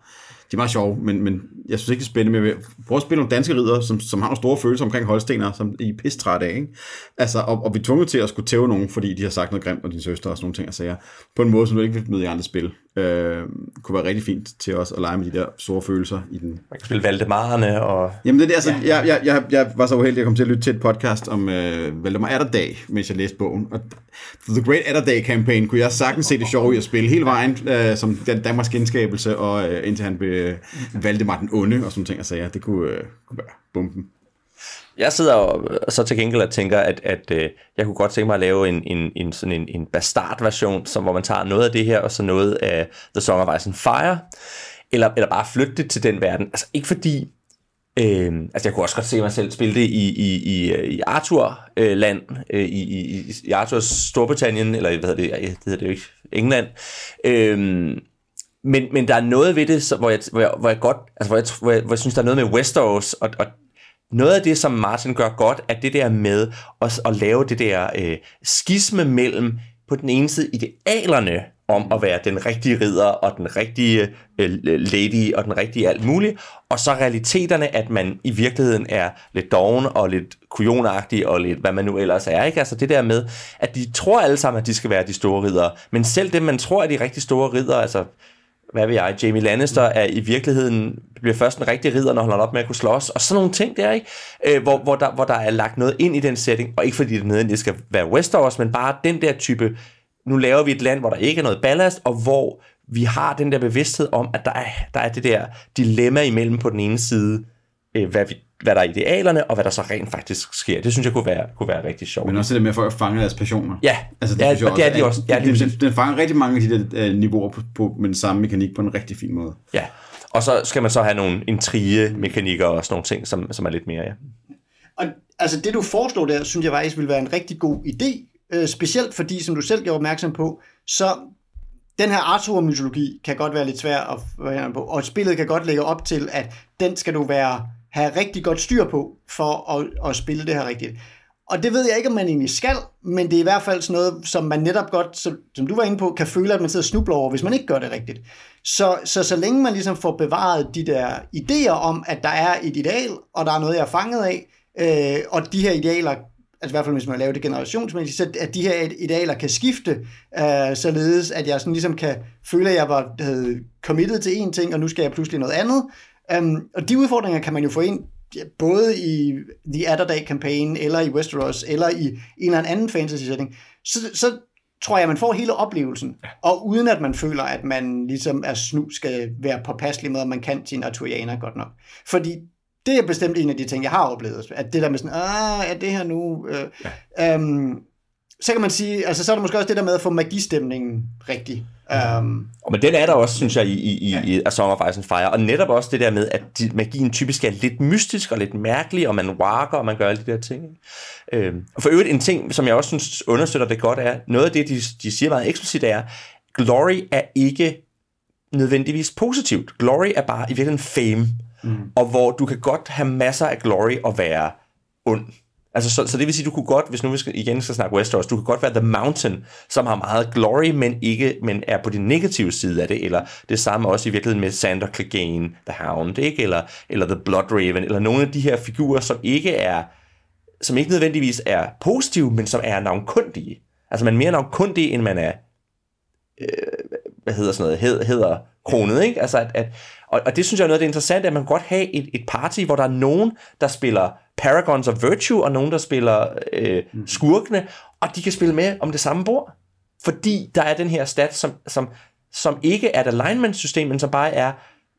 S1: de er meget sjove, men, men jeg synes ikke, det er spændende. Men prøv at spille nogle danske ridder, som, som har nogle store følelser omkring holstener, som I er pistræt af. Ikke? Altså, og, og vi er tvunget til at skulle tæve nogen, fordi de har sagt noget grimt om din søster og sådan nogle ting og sager, på en måde, som du ikke vil møde i andre spil. Øh, kunne være rigtig fint til os at lege med de der store følelser i den.
S3: Man kan spille Valdemarerne og...
S1: Jamen det er altså, ja. jeg, jeg, jeg, jeg, var så uheldig, at jeg kom til at lytte til et podcast om øh, Valdemar Atterdag, mens jeg læste bogen. Og The Great Atterdag Campaign kunne jeg sagtens se det sjove i at spille hele vejen, øh, som den Danmarks genskabelse, og øh, indtil han blev øh, Valdemar den onde og sådan ting og sager. Det kunne, øh, kunne være bomben.
S3: Jeg sidder og, øh, så til gengæld og tænker, at, at øh, jeg kunne godt tænke mig at lave en, en, en, sådan en, en bastard-version, som, hvor man tager noget af det her, og så noget af The Song of Ice and Fire, eller, eller bare flytte det til den verden. Altså ikke fordi, øh, altså jeg kunne også godt se mig selv spille det i, i, i, øh, i Arthur-land, øh, i, i, i Arthurs Storbritannien, eller hvad hedder det, det hedder det jo ikke, England, øh, men, men der er noget ved det, så, hvor, jeg, hvor, jeg, hvor jeg godt, altså hvor jeg, hvor jeg, hvor jeg synes, der er noget med Westeros, og, og noget af det, som Martin gør godt, er det der med at, at lave det der øh, skisme mellem på den ene side idealerne om at være den rigtige ridder og den rigtige øh, lady og den rigtige alt muligt, og så realiteterne, at man i virkeligheden er lidt doven og lidt kujonagtig og lidt hvad man nu ellers er. Ikke? Altså det der med, at de tror alle sammen, at de skal være de store riddere, men selv dem, man tror er de rigtig store riddere, altså hvad ved jeg, Jamie Lannister er i virkeligheden, bliver først en rigtig ridder, når han holder op med at kunne slås, og sådan nogle ting der, ikke? Øh, hvor, hvor, der, hvor der er lagt noget ind i den setting, og ikke fordi det nødvendigvis skal være Westeros, men bare den der type, nu laver vi et land, hvor der ikke er noget ballast, og hvor vi har den der bevidsthed om, at der er, der er det der dilemma imellem på den ene side, øh, hvad vi hvad der er idealerne, og hvad der så rent faktisk sker. Det synes jeg kunne være, kunne være rigtig sjovt.
S1: Men også det med, at folk fanger deres passioner.
S3: Ja,
S1: altså, det,
S3: ja,
S1: synes jeg
S3: og det er de også. Ja,
S1: den, den, den fanger rigtig mange af de der uh, niveauer på, på, med den samme mekanik på en rigtig fin måde.
S3: Ja, og så skal man så have nogle intrige-mekanikker og sådan nogle ting, som, som er lidt mere, ja.
S4: Og altså det, du foreslår der, synes jeg faktisk ville være en rigtig god idé, øh, specielt fordi, som du selv gjorde opmærksom på, så den her Arthur-mytologi kan godt være lidt svær at få på, og spillet kan godt lægge op til, at den skal du være have rigtig godt styr på, for at, at spille det her rigtigt. Og det ved jeg ikke, om man egentlig skal, men det er i hvert fald sådan noget, som man netop godt, som, som du var inde på, kan føle, at man sidder og snubler over, hvis man ikke gør det rigtigt. Så, så så længe man ligesom får bevaret de der idéer om, at der er et ideal, og der er noget, jeg er fanget af, øh, og de her idealer, altså i hvert fald hvis man laver det generationsmæssigt, så at de her idealer kan skifte, øh, således at jeg sådan ligesom kan føle, at jeg var, havde committed til en ting, og nu skal jeg pludselig noget andet, Um, og de udfordringer kan man jo få ind både i The Atterday Campaign, eller i Westeros, eller i en eller anden fantasy-setting. Så, så tror jeg, man får hele oplevelsen, og uden at man føler, at man ligesom er snu, skal være påpasselig med, at man kan sin arturianer godt nok. Fordi det er bestemt en af de ting, jeg har oplevet, at det der med sådan, ah, er det her nu... Øh, ja. um, så kan man sige, altså så er der måske også det der med at få magistemningen rigtig. Um,
S3: og men den er der også, synes jeg, i, i, ja. i A Song of Ice and Fire. Og netop også det der med, at magien typisk er lidt mystisk og lidt mærkelig, og man walker, og man gør alle de der ting. Øhm, og for øvrigt en ting, som jeg også synes understøtter det godt, er, noget af det, de, de siger meget eksplicit, er, glory er ikke nødvendigvis positivt. Glory er bare i virkeligheden fame. mm. og hvor du kan godt have masser af glory og være ond. Altså, så, så det vil sige, du kunne godt, hvis nu vi skal, igen skal snakke Westeros, du kan godt være The Mountain, som har meget glory, men ikke men er på den negative side af det, eller det samme også i virkeligheden med Sander Clegane, The Hound, ikke? Eller, eller The Blood Raven, eller nogle af de her figurer, som ikke er, som ikke nødvendigvis er positive, men som er navnkundige. Altså man er mere navnkundig, end man er, øh, hvad hedder sådan noget, hed, hedder kronet, ikke? Altså at, at, og, og det synes jeg er noget af det interessante, at man kan godt have et, et party, hvor der er nogen, der spiller Paragons of Virtue, og nogen, der spiller øh, skurkene, og de kan spille med om det samme bord. Fordi der er den her stat, som, som, som ikke er et alignment-system, men som bare er,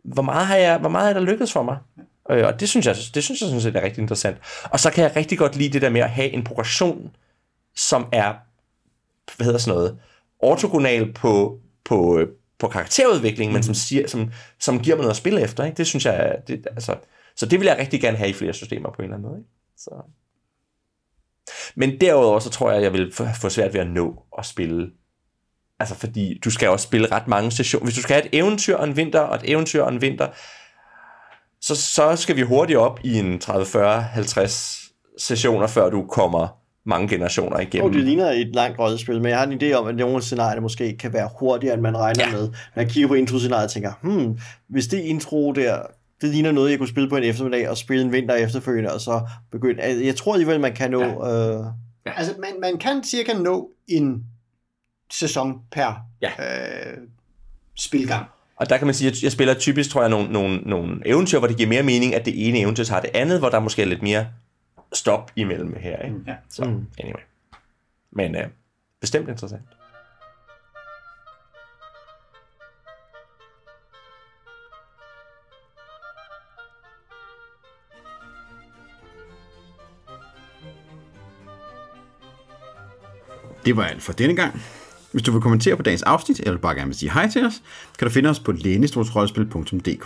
S3: hvor meget har, jeg, hvor meget er der lykkedes for mig? Øh, og det synes jeg, det synes jeg sådan set er rigtig interessant. Og så kan jeg rigtig godt lide det der med at have en progression, som er, hvad hedder sådan noget, ortogonal på, på, på karakterudvikling, men som, siger, som, som giver mig noget at spille efter. Ikke? Det synes jeg, det, altså, så det vil jeg rigtig gerne have i flere systemer på en eller anden måde. Ikke? Så. Men derudover så tror jeg, jeg vil få svært ved at nå at spille. Altså fordi du skal også spille ret mange sessioner. Hvis du skal have et eventyr og en vinter, og et eventyr og en vinter, så, så skal vi hurtigt op i en 30, 40, 50 sessioner, før du kommer mange generationer igennem.
S2: Og det ligner et langt rollespil, men jeg har en idé om, at nogle scenarier måske kan være hurtigere, end man regner ja. med. Når jeg kigger på intro-scenariet og tænker, hmm, hvis det intro der, det ligner noget, jeg kunne spille på en eftermiddag, og spille en vinter efterfølgende, og så begynde. Jeg tror alligevel, man kan nå... Ja. Øh...
S4: Ja. Altså, man, man kan cirka nå en sæson per ja. øh, spilgang.
S3: Og der kan man sige, at jeg spiller typisk, tror jeg, nogle, nogle, nogle eventyr, hvor det giver mere mening, at det ene eventyr har det andet, hvor der måske er lidt mere stop imellem her. Ikke? Ja. Så mm. anyway. Men øh, bestemt interessant.
S1: Det var alt for denne gang. Hvis du vil kommentere på dagens afsnit, eller bare gerne vil sige hej til os, kan du finde os på lænestolsrollespil.dk.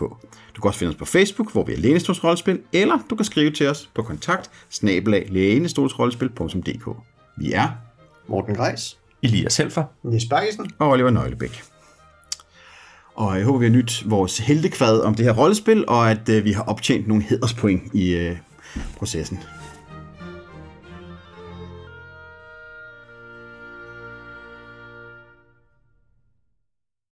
S1: Du kan også finde os på Facebook, hvor vi er Lænestolsrollespil, eller du kan skrive til os på kontakt Vi er
S2: Morten Greis,
S3: Elias Helfer,
S4: Nis Bakkesen
S1: og Oliver Nøglebæk. Og jeg håber, vi har nyt vores heltekvad om det her rollespil, og at øh, vi har optjent nogle hederspoint i øh, processen.